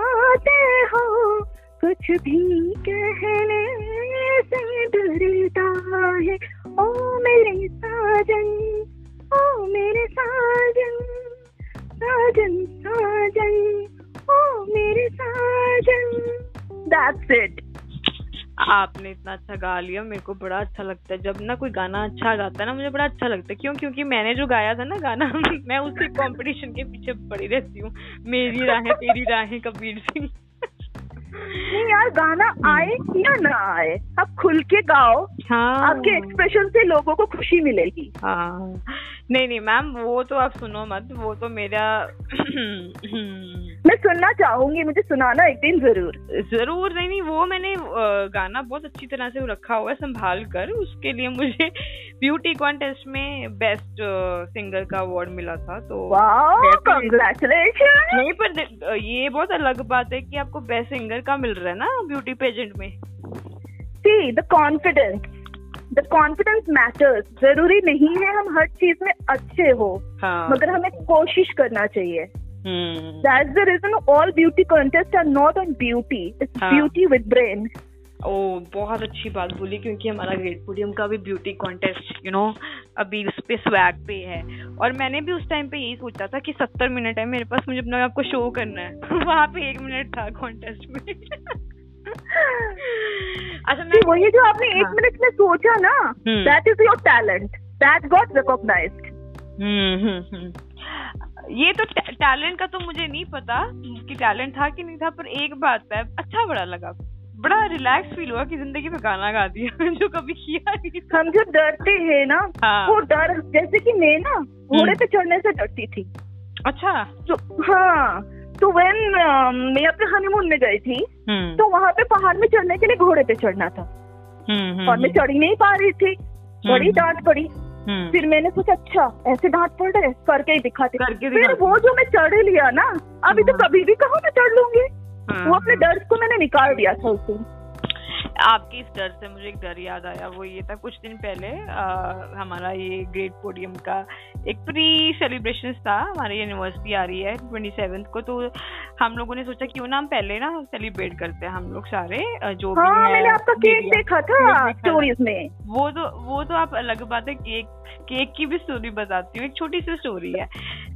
आते हो, कुछ भी कहने से डरता है। ओ मेरे साजन, ओ मेरे साजन साजन साजन, ओ मेरे साजन। दैट्स इट आपने इतना अच्छा गा लिया मेरे को बड़ा अच्छा लगता है। जब ना कोई गाना अच्छा गाता है ना मुझे बड़ा अच्छा लगता है। क्यों? क्योंकि मैंने जो गाया था ना गाना मैं उसी कंपटीशन के पीछे पड़ी रहती हूँ। मेरी राहें तेरी राहें कबीर सिंह। नहीं यार गाना आए या ना आए आप खुल के गाओ। हाँ। आपके एक्सप्रेशन से लोगों को खुशी मिलेगी। हाँ। नहीं नहीं मैम वो तो आप सुनो मत वो तो मेरा मैं सुनना चाहूँगी मुझे सुनाना एक दिन ज़रूर। ज़रूर नहीं नहीं वो मैंने गाना बहुत अच्छी तरह से रखा हुआ है संभाल कर। उसके लिए मुझे ब्यूटी कॉन्टेस्ट में बेस्ट सिंगर का अवार्ड मिला था तो कंग्रेचुलेशन नहीं पर ये बहुत अलग बात है कि आपको बेस्ट सिंगर का मिल रहा है ना ब्यूटी पेजेंट में? See the confidence the confidence matters ज़रूरी नहीं है हम हर चीज़ में अच्छे हो हाँ. मगर हमें कोशिश करना चाहिए। That's the reason all beauty contest are not on beauty it's beauty with brain ओ बहुत अच्छी बात बोली क्योंकि हमारा ग्रेट पोडियम का भी ब्यूटी कॉन्टेस्ट यू नो अभी उस पे स्वैग पे है। और मैंने भी उस टाइम पे यही सोचा था कि सत्तर मिनट है मेरे पास मुझे अपना आपको शो करना है। वहाँ पे एक मिनट था कॉन्टेस्ट में। अच्छा मैं वो ये जो आपने एक मिनट हाँ। में सोचा ना that is your talent that got recognised ये तो टैलेंट का तो मुझे नहीं पता कि टैलेंट था कि नहीं था पर एक बात है अच्छा बड़ा लगा। बड़ा रिलैक्स फील हुआ कि ज़िंदगी में गाना गा दिया जो कभी किया नहीं हम जो डरते हैं ना हाँ. वो डर जैसे कि मैं ना घोड़े हम्म। पे चढ़ने से डरती थी। अच्छा। तो हाँ तो वेन मैं अपने हनीमून में गई थी हम्म। तो वहाँ पे पहाड़ में चढ़ने के लिए घोड़े पे चढ़ना था। हम्म, और मैं चढ़ी नहीं पा रही थी। बड़ी डांट पड़ी। फिर मैंने सोचा अच्छा ऐसे डांट पड़ रहे करके ही दिखाते। फिर वो जो मैं चढ़ लिया ना अभी तो कभी भी कहा मैं चढ़ लूँगी? वो अपने डर को मैंने निकाल दिया था उसे आपके इस डर से मुझे एक डर याद आया वो ये था कुछ दिन पहले आ, हमारा ये ग्रेट पोडियम का एक प्री सेलिब्रेशन था हमारी यूनिवर्सिटी आ रही है ट्वेंटी सेवेंथ को तो हम लोगों ने सोचा क्यों ना हम पहले ना सेलिब्रेट करते हैं हम लोग सारे जो हाँ, भी मैंने आपका केक देखा था स्टोरीज में। वो तो वो तो आप अलग बात है केक केक की भी स्टोरी बताती हूँ एक छोटी सी स्टोरी है।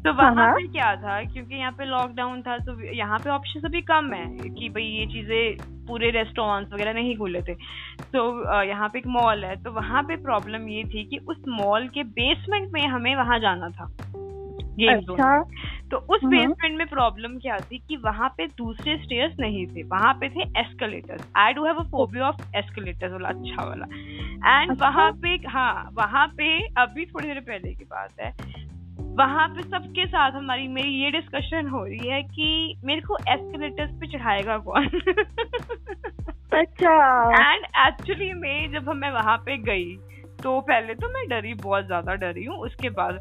तो वहाँ हाँ, हाँ। पे क्या था क्योंकि यहाँ पे लॉकडाउन था तो यहाँ पे ऑप्शन अभी कम है कि भाई ये चीज़ें पूरे रेस्टोरेंट्स वगैरह नहीं खुले थे। तो यहाँ पे एक मॉल है तो वहाँ पे प्रॉब्लम ये थी कि उस मॉल के बेसमेंट में हमें वहाँ जाना था अच्छा। तो उस बेसमेंट हम्म। में प्रॉब्लम क्या थी कि वहाँ पे दूसरे स्टेयर्स नहीं थे वहाँ पे थे escalators I do have a phobia of escalators वाला अच्छा वाला। एंड अच्छा? वहाँ पे हाँ वहाँ पे अभी थोड़ी देर पहले की बात है वहाँ पे सबके साथ हमारी मेरी ये डिस्कशन हो रही है कि मेरे को एस्केलेटर्स पे चढ़ाएगा कौन? अच्छा। एंड एक्चुअली मैं जब मैं वहाँ पे गई तो पहले तो मैं डरी बहुत ज़्यादा डरी हूँ। उसके बाद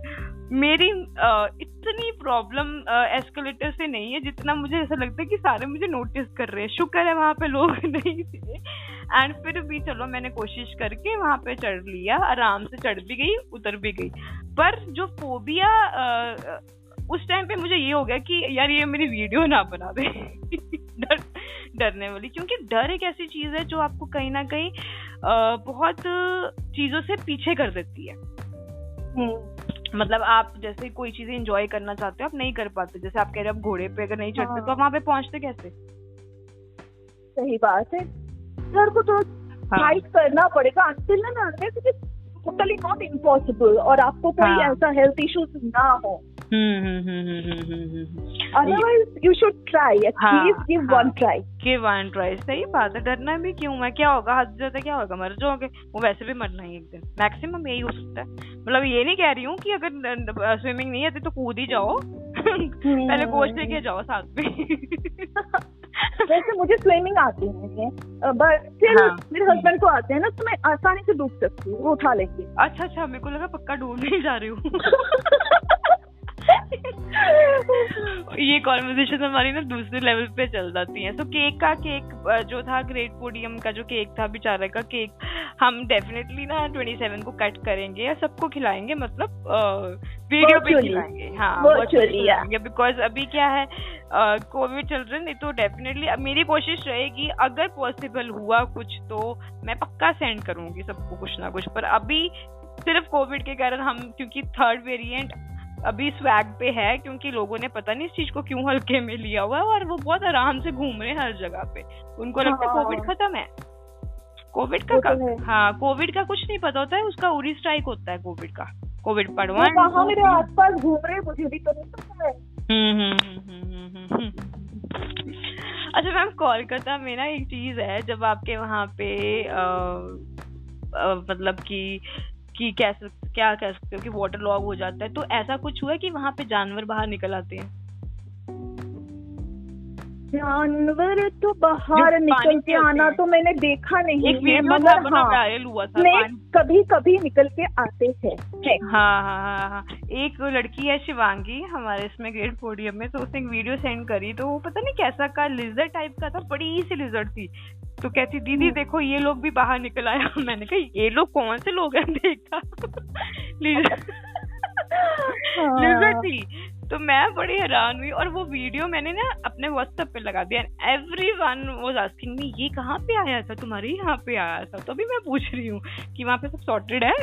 मेरी आ, इतनी प्रॉब्लम एस्केलेटर से नहीं है जितना मुझे ऐसा लगता है कि सारे मुझे नोटिस कर रहे हैं। शुक्र है वहाँ पे लोग नहीं थे। एंड फिर भी चलो मैंने कोशिश करके वहाँ पे चढ़ लिया आराम से चढ़ भी गई उतर भी गई। पर जो फोबिया उस टाइम पे मुझे ये हो गया कि यार ये मेरी वीडियो ना बना दे। डर डरने वाली। क्योंकि डर एक ऐसी चीज़ है जो आपको कहीं ना कहीं बहुत चीज़ों से पीछे कर देती है। हम्म। मतलब आप जैसे कोई चीज़ इंजॉय करना चाहते हो आप नहीं कर पाते जैसे आप कह रहे हो आप घोड़े पे अगर नहीं चढ़ते हाँ। तो आप वहाँ पे पहुँचते कैसे सही बात है सर को तो फाइट हाँ. करना पड़ेगा अंटिल ना टोटली नॉट इम्पॉसिबल और आपको कोई हाँ. ऐसा हेल्थ इश्यूज़ ना हो otherwise you should try at least give one try give one try सही बात है डरना भी क्यों क्या होगा? हद ज़्यादा क्या होगा? मर जाओगे। वो वैसे भी मरना ही एक दिन। मैक्सिमम यही हो सकता है। मतलब ये नहीं कह रही हूँ कि अगर स्विमिंग नहीं आती तो कूद ही जाओ। पहले कोच लेके जाओ साथ में। वैसे मुझे स्विमिंग आती है। बट फिर हाँ, मेरे हस्बैंड को आते हैं ना तो मैं आसानी से डूब सकती हूँ। वो उठा लेंगे अच्छा अच्छा मेरे को लगा पक्का डूब नहीं जा रही हूँ। ये कॉन्वर्जेशन हमारी ना दूसरे लेवल पे चल जाती है। तो केक का केक जो था ग्रेट पोडियम का जो केक था बेचारे का केक हम डेफिनेटली ना ट्वेंटी सेवन को कट करेंगे या सबको खिलाएँगे मतलब वीडियो पे खिलाएँगे। हाँ बिकॉज़ अभी क्या है कोविड चल रहा है नहीं तो डेफिनेटली अब मेरी कोशिश रहेगी अगर पॉसिबल हुआ कुछ तो मैं पक्का सेंड करूँगी सबको कुछ ना कुछ। पर अभी सिर्फ़ कोविड के कारण हम क्योंकि थर्ड वेरिएंट अभी स्वैग पे है क्योंकि लोगों ने पता नहीं इस चीज़ को क्यों हल्के में लिया हुआ है और वो बहुत आराम से घूम रहे हैं हर जगह पे। उनको लगता है कोविड हाँ। खत्म है। कोविड का तो हाँ। कोविड का कुछ नहीं पता होता है उसका उरी स्ट्राइक होता है कोविड का। कोविड पड़वा मेरे आसपास घूम रहे मुझे भी तो नहीं पता है। हम्म, हम्म, हम्म, अच्छा मैम कोलकाता में ना एक चीज़ है जब आपके वहाँ पे मतलब कि कि कैसे, क्या कह सकते हो कि वाटर लॉग हो जाता है। तो ऐसा कुछ हुआ है कि वहाँ पे जानवर बाहर निकल आते हैं? जानवर तो बाहर निकल के आना तो मैंने देखा नहीं है मगर हाँ वायरल हुआ था नहीं कभी कभी निकल के आते हैं। हाँ हाँ हाँ हाँ एक लड़की है शिवांगी हमारे इसमें ग्रेट पोडियम में तो उसने एक वीडियो सेंड करी तो वो पता नहीं कैसा का लिजर टाइप का था बड़ी सी लिजर थी। तो कहती दीदी हम्म। देखो ये लोग भी बाहर निकल आया मैंने कहा ये लोग कौन से लोग हैं? देखा। लिजर थी। तो मैं बड़ी हैरान हुई और वो वीडियो मैंने ना अपने व्हाट्सएप पे लगा दिया। Everyone was asking me ये कहाँ पे आया था? तुम्हारे यहाँ पे आया था? तो अभी मैं पूछ रही हूँ कि वहाँ पे सब सॉर्टेड है?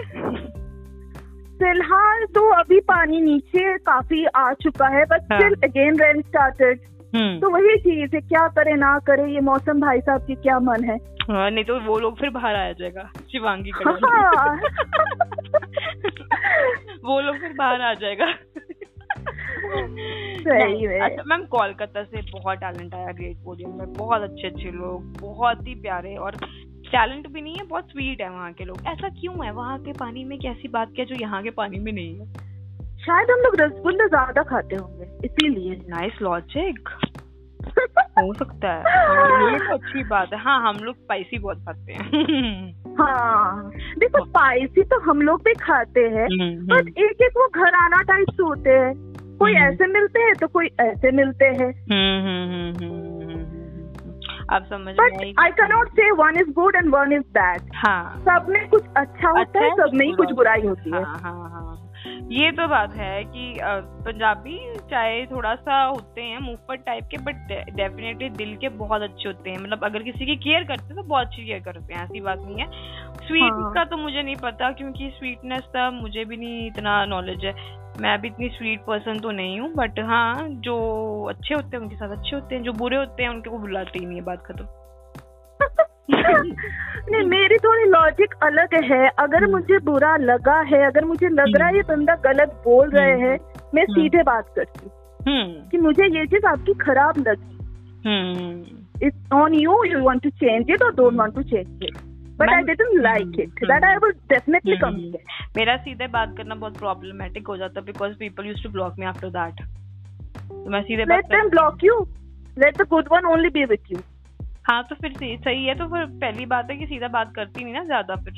फ़िलहाल तो अभी पानी नीचे काफ़ी आ चुका है but still again rain started तो वही चीज़ है क्या करे ना करे ये मौसम भाई साहब की क्या मन है? हाँ नहीं तो वो लोग फिर बाहर आ जाएगा शिवांगी हाँ। वो लोग फिर बाहर आ जाएगा। सही है अच्छा मैम कोलकाता से बहुत टैलेंट आया ग्रेट पोडियम में। बहुत अच्छे अच्छे लोग बहुत ही प्यारे और टैलेंट भी नहीं है बहुत स्वीट है वहाँ के लोग। ऐसा क्यों है? वहाँ के पानी में कैसी बात क्या जो यहाँ के पानी में नहीं है? शायद हम लोग रसगुल्ला ज़्यादा खाते होंगे इसीलिए। नाइस लॉजिक हो सकता है। ये तो अच्छी बात है। हाँ हम लोग स्पाइसी बहुत खाते हैं। हाँ देखो स्पाइसी तो हम लोग भी खाते हैं बट। एक एक वो घराना टाइप होते हैं। कोई हम्म। ऐसे मिलते हैं तो कोई ऐसे मिलते हैं। अब समझ but I cannot say one is good and one is bad हाँ। सब में कुछ अच्छा होता अच्छा है सब में ही कुछ बुराई होती है। हाँ हाँ हाँ। ये तो बात है कि पंजाबी चाहे थोड़ा सा होते हैं मुफ़्त टाइप के बट डेफिनेटली दिल के बहुत अच्छे होते हैं। मतलब अगर किसी की केयर करते हैं तो बहुत अच्छी केयर करते हैं ऐसी बात नहीं है। स्वीट हाँ. का तो मुझे नहीं पता क्योंकि स्वीटनेस का मुझे भी नहीं इतना नॉलेज है। मैं भी इतनी स्वीट पर्सन तो नहीं हूँ बट हाँ जो अच्छे होते हैं उनके साथ अच्छे होते हैं जो बुरे होते हैं उनके को बुलाते ही नहीं है बात खत्म। नहीं मेरी थोड़ी लॉजिक अलग है। अगर हम्म। मुझे बुरा लगा है अगर मुझे लग रहा है ये हम्म। बंदा गलत बोल रहे हम्म। हैं मैं सीधे बात करती हूँ कि मुझे ये चीज़ आपकी खराब लगी। It's on you you want to change it और don't want to change it but I didn't like it that I will definitely come मेरा सीधे बात करना बहुत प्रॉब्लमेटिक हो जाता है because people used to block me after that तो मैं सीधे let them block you let the good one only be with you हाँ तो फिर सही है तो फिर पहली बात है कि सीधा बात करती नहीं ना ज़्यादा, फिर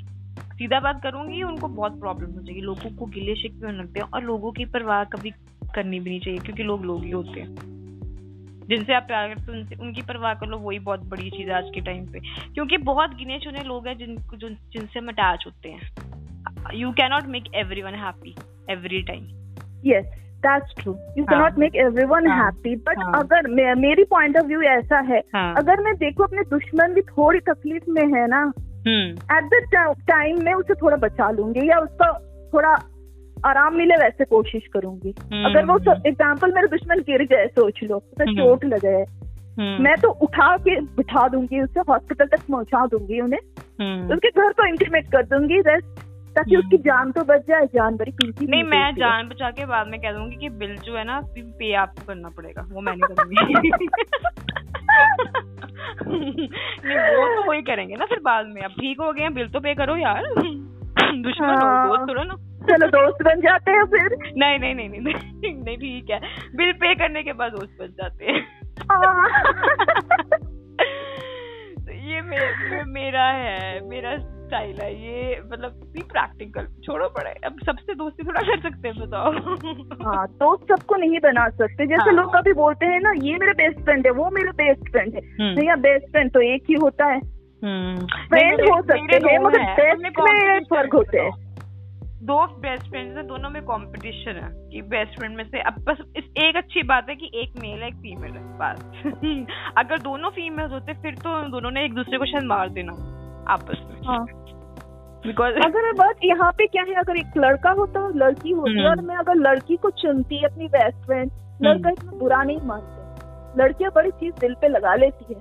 सीधा बात करूँगी, उनको बहुत प्रॉब्लम हो जाएगी। लोगों को गिले शिकवे होने लगते हैं और लोगों की परवाह कभी करनी भी नहीं चाहिए, क्योंकि लोग लोग ही होते हैं। जिनसे आप प्यार करते उनसे, उनकी परवाह कर लो, वही बहुत बड़ी चीज़ है आज के टाइम पे। क्योंकि बहुत गिने चुने लोग हैं जिन जिनसे हम अटैच होते हैं। You cannot make everyone happy every time yes that's true you cannot make everyone happy but अगर मे, मेरी पॉइंट ऑफ़ व्यू ऐसा है हाँ. अगर मैं देखो अपने दुश्मन भी थोड़ी तकलीफ़ में है ना एट द टाइम में उसे थोड़ा बचा लूँगी या उसका थोड़ा आराम मिले वैसे कोशिश करूँगी। हम्म, अगर वो एग्ज़ाम्पल। मेरे दुश्मन गिर गए सोच लो उसे हम्म। चोट लगे मैं तो उठा के बिठा दूँगी उसे हॉस्पिटल तक पहुँचा दूँगी उन्हें। उसके घर को इंटीमेट कर दूँगी रेस्ट ताकि उसकी हम्म। जान तो बच जाए जान बड़ी कीमती नहीं मैं जान बचा के बाद में कह दूँगी कि बिल जो है ना पे आपको करना पड़ेगा वो मैं नहीं करूँगी। नहीं वो तो वही करेंगे ना फिर बाद में। अब ठीक हो गए बिल तो पे करो यार। दुश्मन हाँ। दोस्त थोड़ा ना। चलो दोस्त बन जाते हैं फिर। नहीं नहीं नहीं नहीं नहीं ठीक है। बिल पे करने के बाद दोस्त बन जाते हैं। हाँ। तो ये मे, मेरा है मेरा स्टाइल है ये मतलब भी प्रैक्टिकल छोड़ो पड़े अब सबसे दोस्ती थोड़ा कर सकते हैं बताओ। हाँ दोस्त सबको नहीं बना सकते। जैसे हाँ. लोग कभी बोलते हैं ना ये मेरा बेस्ट फ्रेंड है वो मेरा बेस्ट फ्रेंड है। भैया बेस्ट फ्रेंड तो एक ही होता है। फ्रेंड हम्म। हो सकते हैं मगर बेस्ट में फ़र्क होते हैं। दो बेस्ट फ्रेंड्स है दोनों में कंपटीशन है कि बेस्ट फ्रेंड में से। अब बस इस एक अच्छी बात है कि एक मेल है एक फीमेल है बस। अगर दोनों फीमेल होते फिर तो दोनों ने एक दूसरे को शायद मार देना। आपस में हाँ. बिकॉज़ अगर बात यहाँ पे क्या है अगर एक लड़का होता और लड़की होती हम्म। और मैं अगर लड़की को चुनती अपनी बेस्ट फ्रेंड लड़का इतना बुरा नहीं मानते। लड़कियाँ बड़ी चीज़ दिल पे लगा लेती है।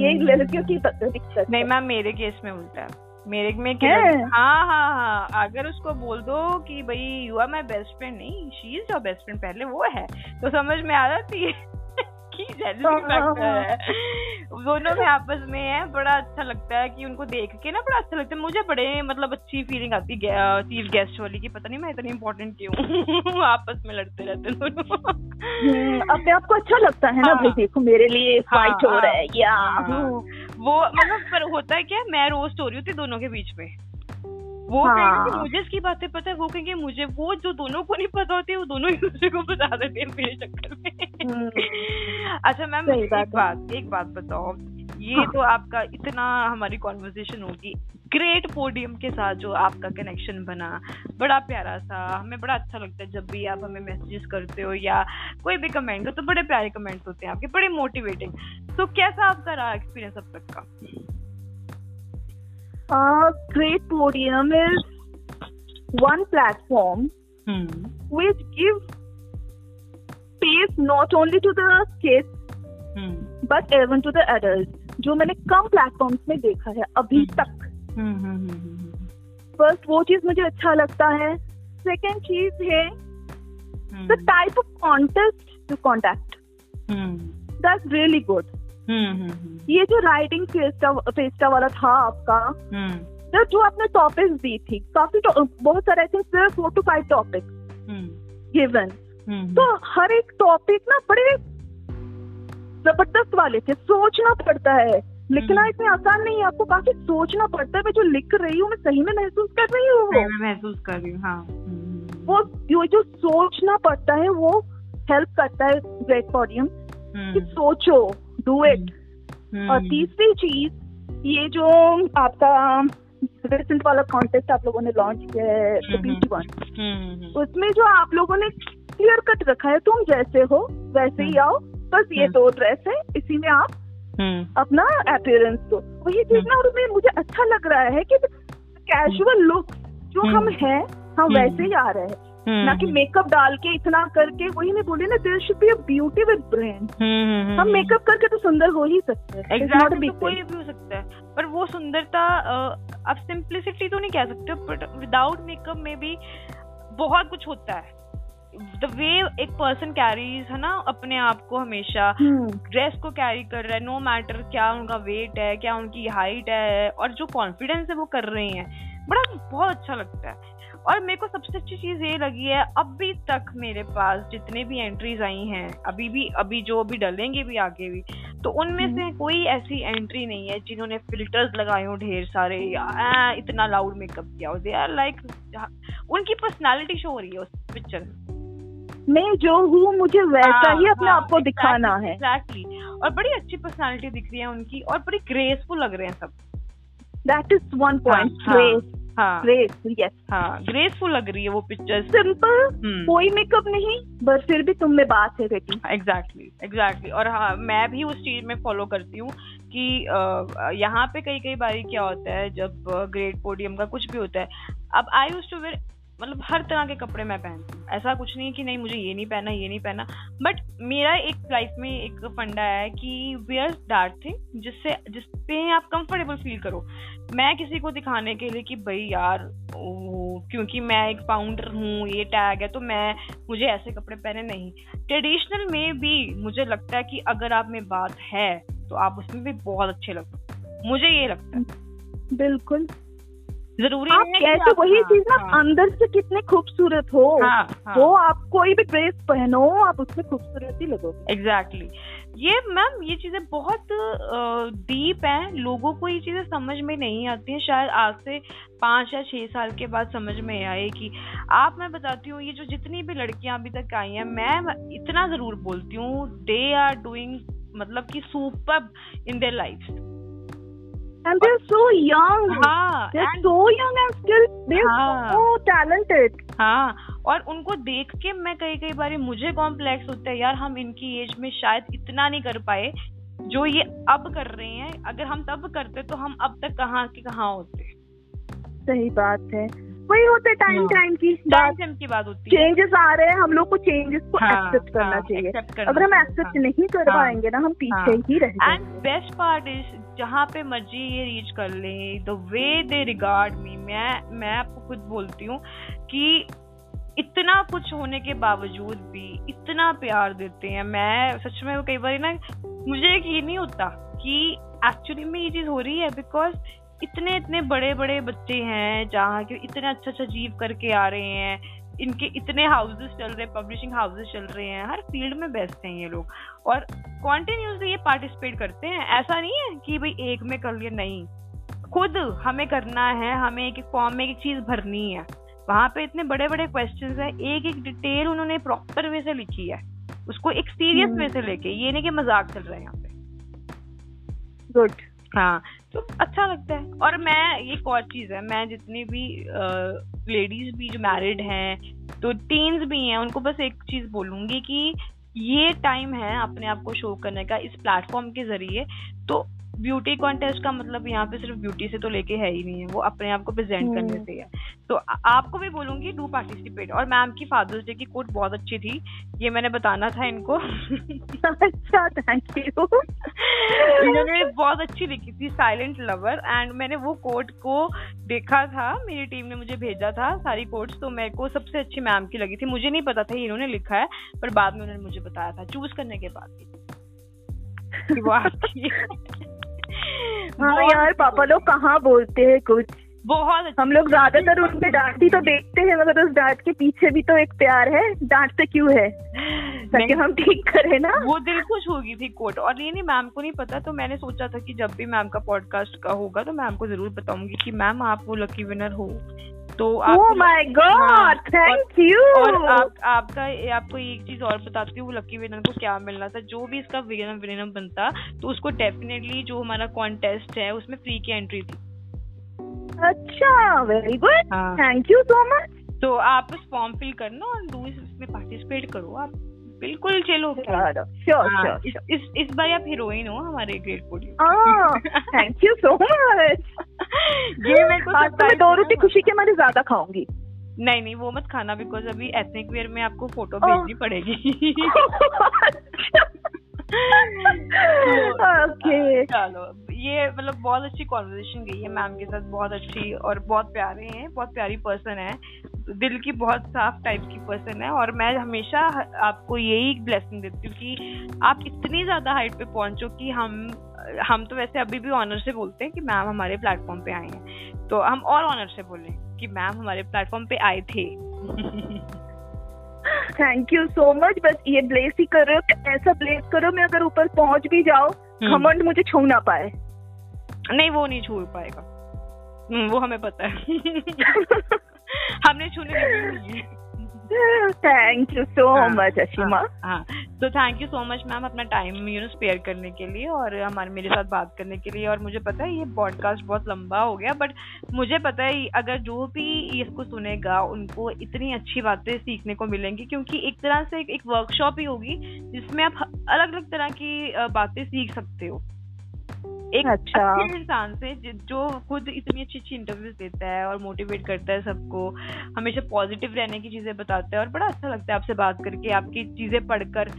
ये हम्म। लड़कियों की दिक्कत नहीं मैम मेरे केस में उल्टा है। मेरे में क्या हाँ? हाँ हाँ अगर उसको बोल दो कि भाई you are my best friend नहीं she is your best friend पहले वो है। तो समझ में आ जाती है। की हाँ, हाँ, हाँ। है। दोनों में आपस में है बड़ा अच्छा लगता है कि उनको देख के ना बड़ा अच्छा लगता है। मुझे बड़े मतलब अच्छी फीलिंग आती है चीफ गेस्ट वाली की पता नहीं मैं इतनी इम्पोर्टेंट क्यों आपस में लड़ते रहते दोनों। हम्म, अपने आपको अच्छा लगता है ना भाई देखो मेरे लिए फाइट हो रहा है या। वो मतलब पर होता है क्या मैं रोज हो रही होती दोनों के बीच में। वो हाँ। कहेंगे मुझे इसकी बातें पता है वो कहेंगे मुझे वो जो दोनों को नहीं पता होती वो दोनों एक दूसरे को बता देते हैं मेरे चक्कर में हम्म। अच्छा मैम एक बात एक बात बताओ ये हाँ. तो आपका इतना हमारी कॉन्वर्जेशन होगी ग्रेट पोडियम के साथ जो आपका कनेक्शन बना बड़ा प्यारा सा हमें बड़ा अच्छा लगता है जब भी आप हमें मैसेजेस करते हो या कोई भी कमेंट हो तो बड़े प्यारे कमेंट्स होते हैं आपके बड़े मोटिवेटिंग तो कैसा आपका रहा एक्सपीरियंस अब तक का Uh, Great Podium is one platform hmm. which gives space not only to the kids hmm. but even to the adults. जो मैंने कम प्लेटफॉर्म्स में देखा है अभी hmm. तक फ़र्स्ट वो चीज़ मुझे अच्छा लगता है सेकेंड चीज़ है the type of contest to contact that's really good hmm, hmm, hmm. ये जो राइटिंग फेस्टा फेस्टा वाला था आपका तो जो आपने टॉपिक दी थी काफ़ी बहुत सारे I think four to five topic given तो हर एक टॉपिक ना बड़े ज़बरदस्त वाले थे सोचना पड़ता है। लिखना इतने आसान नहीं है आपको काफ़ी सोचना पड़ता है मैं जो लिख रही हूँ मैं सही में महसूस कर रही हूँ। महसूस कर रही हूँ हाँ। वो जो जो सोचना पड़ता है वो हेल्प करता है ग्रेट पॉडियम कि सोचो। डू इट हम्म। और तीसरी चीज़ ये जो आपका रिसेंट वाला कॉन्टेस्ट आप लोगों ने लॉन्च किया है बीच वन हम्म, हम्म, उसमें जो आप लोगों ने क्लियर कट रखा है तुम जैसे हो वैसे ही आओ बस ये दो ड्रेस है इसी में आप अपना अपियरेंस दो। वही चीज़ ना उसमें मुझे अच्छा लग रहा है कि कैजुअल लुक जो हम हैं हम वैसे ही आ रहे हैं। ना कि मेकअप हम्म। डाल के इतना करके वही मैं बोली ना there should be a beauty with brain हम मेकअप करके तो सुंदर हो ही सकते हैं। Exactly, तो कोई भी हो सकता है। पर वो सुंदरता अब सिंप्लिसिटी तो नहीं कह सकते बट विदाउट मेकअप में भी बहुत कुछ होता है। द वे एक पर्सन कैरीज है ना अपने आप को हमेशा। ड्रेस हम्म। को कैरी कर रहा है नो मैटर क्या उनका वेट है क्या उनकी हाइट है और जो कॉन्फिडेंस है वो कर रही है। बड़ा बहुत अच्छा लगता है। और मेरे को सबसे अच्छी चीज़ ये लगी है अभी तक मेरे पास जितने भी एंट्रीज आई हैं अभी भी अभी जो अभी डलेंगे भी आगे भी तो उनमें से हम्म। कोई ऐसी एंट्री नहीं है जिन्होंने फिल्टर्स लगाए हो ढेर सारे या इतना लाउड मेकअप किया हो दे आर लाइक उनकी पर्सनालिटी शो हो रही है उस पिक्चर में. मैं जो हूँ मुझे वैसा हाँ, ही अपने हाँ, आप को दिखाना है। एग्जैक्टली और बड़ी अच्छी पर्सनालिटी दिख रही है उनकी और बड़ी ग्रेसफुल लग रहे हैं सब। That is one point grace हाँ। ग्रेस यस हाँ ग्रेसफुल लग रही है वो पिक्चर सिंपल hmm. कोई मेकअप नहीं बस फिर भी तुम में बात है बेटी। एग्जैक्टली एग्जैक्टली और हाँ मैं भी उस चीज़ में फॉलो करती हूँ कि यहाँ पे कई कई बारी क्या होता है जब ग्रेट पोडियम का कुछ भी होता है अब आई यूज़ टू वेयर मतलब हर तरह के कपड़े मैं पहनती हूँ। ऐसा कुछ नहीं कि नहीं मुझे ये नहीं पहना ये नहीं पहना बट मेरा एक लाइफ में एक फंडा है कि वेयर दैट थिंग जिससे जिसपे आप कंफर्टेबल फील करो। मैं किसी को दिखाने के लिए कि भाई यार ओ, क्योंकि मैं एक फाउंडर हूँ ये टैग है तो मैं मुझे ऐसे कपड़े पहने नहीं। ट्रेडिशनल में भी मुझे लगता है कि अगर आप में बात है तो आप उसमें भी बहुत अच्छे लगते मुझे ये लगता है। बिल्कुल। ज़रूरी आप नहीं कैसे वही हाँ, चीज़ आप हाँ, अंदर से कितने खूबसूरत हो हाँ, हाँ, वो आप कोई भी ड्रेस पहनो आप उसमें खूबसूरत लगोगे एग्जैक्टली ये मैम ये चीज़ें बहुत डीप हैं। लोगों को ये चीज़ें समझ में नहीं आती हैं। शायद आज से पाँच या छह साल के बाद समझ में आए कि आप मैं बताती हूँ ये जो जितनी भी लड़कियाँ अभी तक आई हैं मैं इतना ज़रूर बोलती हूँ दे आर डूइंग मतलब कि super in their life and they're so young हाँ they're and- so young and still they're हाँ। so talented हाँ और उनको देख के मैं कई कई बार मुझे कॉम्प्लेक्स होता है यार हम इनकी एज में शायद इतना नहीं कर पाए जो ये अब कर रहे हैं अगर हम तब करते तो हम अब तक कहाँ के कहाँ होते सही बात है वही होता है टाइम हाँ। टाइम की टाइम बात टाइम की बात होती है चेंजेस आ रहे हैं हम लोग को चेंजेस को हाँ, एक्सेप्ट करना हाँ, चाहिए करना अगर हम एक्सेप्ट हाँ। नहीं कर हाँ, पाएँगे ना हम पीछे हाँ। ही रह एंड बेस्ट पार्ट इज़ जहाँ पे मर्ज़ी ये रीच कर ले द वे दे रिगार्ड मी मैं मैं आपको खुद बोलती हूँ कि इतना कुछ होने के बावजूद भी इतना प्यार देते हैं। मैं सच में कई बार ना, मुझे यकीन नहीं होता कि एक्चुअली में ये चीज़ हो रही है बिकॉज़ इतने इतने बड़े बड़े बच्चे हैं जहाँ के इतने अच्छा अच्छा अचीव करके आ रहे हैं। इनके इतने हाउसेस चल रहे हैं पब्लिशिंग हाउसेस चल रहे हैं हर फ़ील्ड में बेस्ट हैं ये लोग। और कॉन्टिन्यूसली ये पार्टिसिपेट करते हैं। ऐसा नहीं है कि भाई एक में कर लिया नहीं। खुद हमें करना है हमें एक एक फॉर्म में एक चीज़ भरनी है। वहाँ पे इतने बड़े बड़े क्वेश्चंस हैं एक एक डिटेल उन्होंने प्रॉपर वे से लिखी है। उसको एक सीरियस हम्म। वे से लेके ये नहीं कि मज़ाक चल रहा है यहाँ पे। गुड हाँ तो अच्छा लगता है। और मैं एक और चीज़ है, मैं जितनी भी लेडीज़ भी जो मैरिड हैं तो टीन्स भी हैं, उनको बस एक चीज़ बोलूँगी कि ये टाइम है अपने आप को शो करने का इस प्लेटफॉर्म के ज़रिए। तो ब्यूटी कॉन्टेस्ट का मतलब यहाँ पे सिर्फ़ ब्यूटी से तो लेके है ही नहीं है वो अपने आप को प्रेजेंट हम्म। करने से है तो आपको भी बोलूँगी डू पार्टिसिपेट और मैम की फादर्स डे की कोट बहुत अच्छी थी ये मैंने बताना था इनको। अच्छा थैंक यू इन्होंने बहुत अच्छी लिखी थी साइलेंट लवर एंड मैंने वो कोट को देखा था मेरी टीम ने मुझे भेजा था सारी कोट्स तो मेरे को सबसे अच्छी मैम की लगी थी। मुझे नहीं पता था इन्होंने लिखा है पर बाद में उन्होंने मुझे बताया था चूज़ करने के बाद। वो आपकी है। यार पापा लोग कहाँ बोलते हैं कुछ? बहुत अच्छी हम लोग ज़्यादातर उनके डांट ही तो देखते हैं मगर उस डांट के पीछे भी तो एक प्यार है। डांटते क्यों है? ताकि हम ठीक करें ना। वो दिल खुश होगी थी कोट और ये नहीं मैम को नहीं पता तो मैंने सोचा था कि जब भी मैम का पॉडकास्ट का होगा तो मैम को ज़रूर बताऊँगी कि मैम आप वो लकी विनर हो। तो आप आपको- माय गॉड थैंक यू और आप आपका आपको एक चीज़ और बताती हूँ लकी विनर को क्या मिलना था। जो भी इसका विनर विनर बनता तो उसको डेफिनेटली जो हमारा कॉन्टेस्ट है उसमें फ्री की एंट्री थी। अच्छा very good. Thank you so much तो आप उस फॉर्म फिल करना और डू इसमें पार्टिसिपेट करो आप। बिल्कुल चलो। श्योर हाँ, इस, बार आप हीरोइन हो हमारे ग्रेट पोडियम हाँ थैंक यू सो मच ये मेरे को आज तो मैं दो रोटी खुशी के मारे ज़्यादा खाऊँगी। नहीं नहीं वो मत खाना बिकॉज़ अभी एथनिक वेयर में आपको फ़ोटो भेजनी पड़ेगी। ओके चलो, ये मतलब बहुत अच्छी कॉन्वर्जेशन गई है मैम के साथ, बहुत अच्छी और बहुत प्यारे हैं, बहुत प्यारी पर्सन है। दिल की बहुत साफ़ टाइप की पर्सन है और मैं हमेशा आपको यही ब्लेसिंग देती हूँ कि आप इतनी ज़्यादा हाइट पे पहुंचो कि हम हम तो वैसे अभी भी ऑनर से बोलते हैं कि मैम हमारे प्लेटफॉर्म पे आए हैं। तो हम और ऑनर से बोलें कि मैम हमारे प्लेटफॉर्म पे आए थे। थैंक यू सो मच बस ये ब्लेस ही करो ऐसा ब्लेस करो मैं अगर ऊपर पहुँच भी जाओ हम्म। घमंड मुझे छू ना पाए। नहीं वो नहीं छू पाएगा। हम्म, वो हमें पता है। हमने छूने नहीं thank you so much Ashima हाँ, तो thank you so much ma'am अपना टाइम यू नो स्पेयर करने के लिए और हमारे मेरे साथ बात करने के लिए। और मुझे पता है ये पॉडकास्ट बहुत लंबा हो गया बट मुझे पता है अगर जो भी इसको सुनेगा उनको इतनी अच्छी बातें सीखने को मिलेंगी क्योंकि एक तरह से एक, एक वर्कशॉप ही होगी जिसमें आप अलग अलग तरह की बातें सीख सकते हो। एक अच्छा। अच्छे इंसान से जो खुद इतनी अच्छी अच्छी इंटरव्यूज़ देता है और मोटिवेट करता है सबको हमेशा पॉजिटिव रहने की चीज़ें बताता है और बड़ा अच्छा लगता है आपसे बात करके आपकी चीज़ें पढ़कर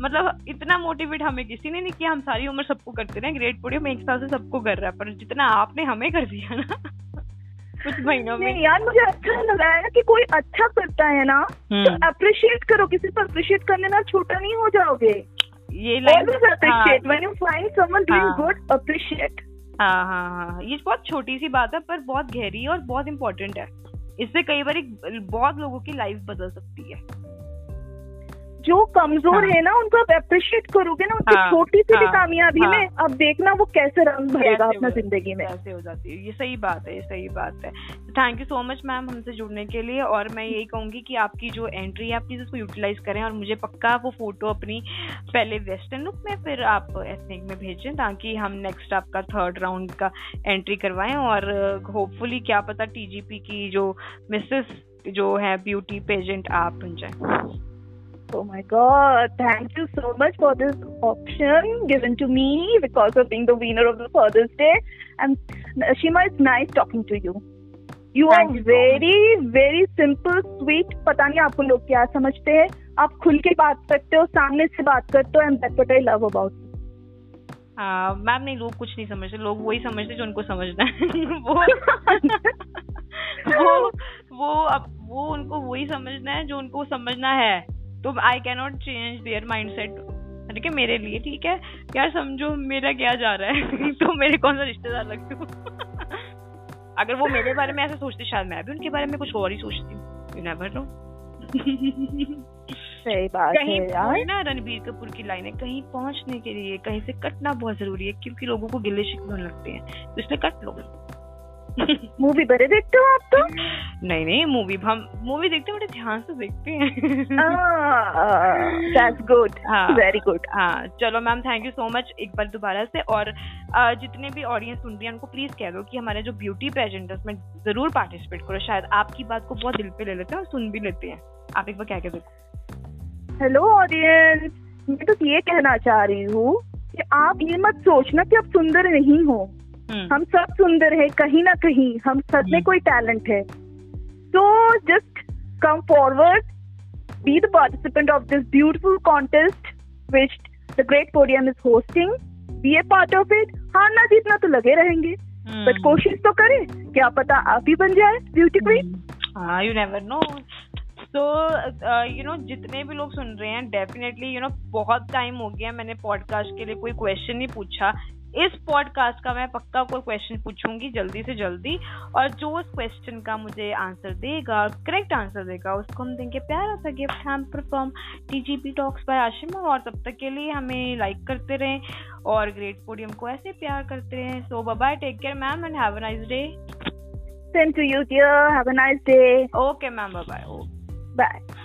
मतलब इतना मोटिवेट हमें किसी ने नहीं किया हम सारी उम्र सबको करते रहे ग्रेट पोडियम एक साल से सबको कर रहा है पर जितना आपने हमें कर दिया ना कुछ महीनों में नहीं यार मुझे अच्छा लग रहा है ना कि कोई अच्छा करता है ना तो हम्म। अप्रिशिएट करो किसी को अप्रिशिएट करने में छोटा नहीं हो जाओगे ये line always appreciate. When you find someone doing। हाँ। हाँ हाँ ये बहुत छोटी सी बात है पर बहुत गहरी और बहुत इम्पोर्टेंट है। इससे कई बार बहुत लोगों की लाइफ बदल सकती है। जो कमज़ोर हाँ. है ना उनको आप अप्रिशिएट करोगे ना उनकी हाँ. छोटी सी भी हाँ. कामयाबी हाँ. में अब देखना वो कैसे रंग भरेगा अपना ज़िंदगी में कैसे हो जाती है ये सही बात है ये सही बात है thank you so much ma'am हमसे जुड़ने के लिए और मैं यही कहूँगी कि आपकी जो एंट्री है आप प्लीज़ उसको यूटिलाइज करें और मुझे पक्का वो फ़ोटो अपनी पहले वेस्टर्न लुक में फिर आप एथनिक में भेजें ताकि हम नेक्स्ट आपका थर्ड राउंड का एंट्री करवाएँ और होपफुली क्या पता टीजीपी की जो मिसेस जो है ब्यूटी पेजेंट आप बन जाए Oh my god, thank you so much for this option given to me because of being the winner of the Father's Day. And Shima, it's nice talking to you. You thank are you very, so very simple, sweet. पता नहीं आपको लोग क्या समझते हैं आप खुल के बात करते हो सामने से बात करते हो and that's what I love about ma'am नहीं लोग कुछ नहीं समझते लोग वही समझते जो उनको समझना है वो वो वो अब वो उनको वही समझना है जो उनको समझना है तो I can not change their mindset ठीक है मेरे लिए ठीक है। यार समझो मेरा क्या जा रहा है? तो मेरे कौन सा रिश्तेदार लगते हो? अगर वो मेरे बारे में ऐसे सोचते शायद मैं भी उनके बारे में कुछ और ही सोचती हूँ। यू नेवर नो सही बात कहीं है ना रणबीर कपूर की लाइन है कहीं पहुँचने के लिए कहीं से कटना बहुत ज़रूरी है क्योंकि लोगों को गिले शिकवे लगते हैं। तो इसलिए कट लो। मूवी बड़े देखते हो आप तो? नहीं नहीं मूवी हम मूवी देखते बड़े ध्यान से देखते हैं। दैट्स गुड वेरी गुड हाँ चलो ma'am thank you so much एक बार दोबारा से। और uh, जितने भी ऑडियंस सुन रही है उनको प्लीज़ कह दो कि हमारे जो ब्यूटी पेजेंट है उसमें ज़रूर पार्टिसिपेट करो। शायद आपकी बात को बहुत दिल पे ले लेते हैं और सुन भी लेते हैं। आप एक बार क्या कह देखो हेलो ऑडियंस मैं तो ये कहना चाह रही हूँ कि आप ये मत सोचना कि आप सुंदर नहीं हो। हम सब सुंदर है कहीं ना कहीं हम सब में हम्म। कोई टैलेंट है। तो just come forward be the participant of this beautiful contest which the great podium is hosting be a part of it हारना जीतना तो लगे रहेंगे बट हम्म। कोशिश तो करें क्या पता आप ही बन जाए ब्यूटी क्वीन हाँ you never know so you know जितने भी लोग सुन रहे हैं डेफिनेटली यू नो बहुत टाइम हो गया मैंने पॉडकास्ट के लिए कोई क्वेश्चन नहीं पूछा। इस पॉडकास्ट का मैं पक्का कोई क्वेश्चन पूछूँगी जल्दी से जल्दी और जो उस क्वेश्चन का मुझे आंसर देगा करेक्ट आंसर देगा उसको हम देंगे प्यारा सा गिफ्ट हम from TGP talks by Ashima और तब तक के लिए हमें लाइक करते रहें और ग्रेट पोडियम को ऐसे प्यार करते रहें so bye take care ma'am and have a nice day Same to you, dear. Have a nice day. Okay, ma'am. Bye bye. Bye.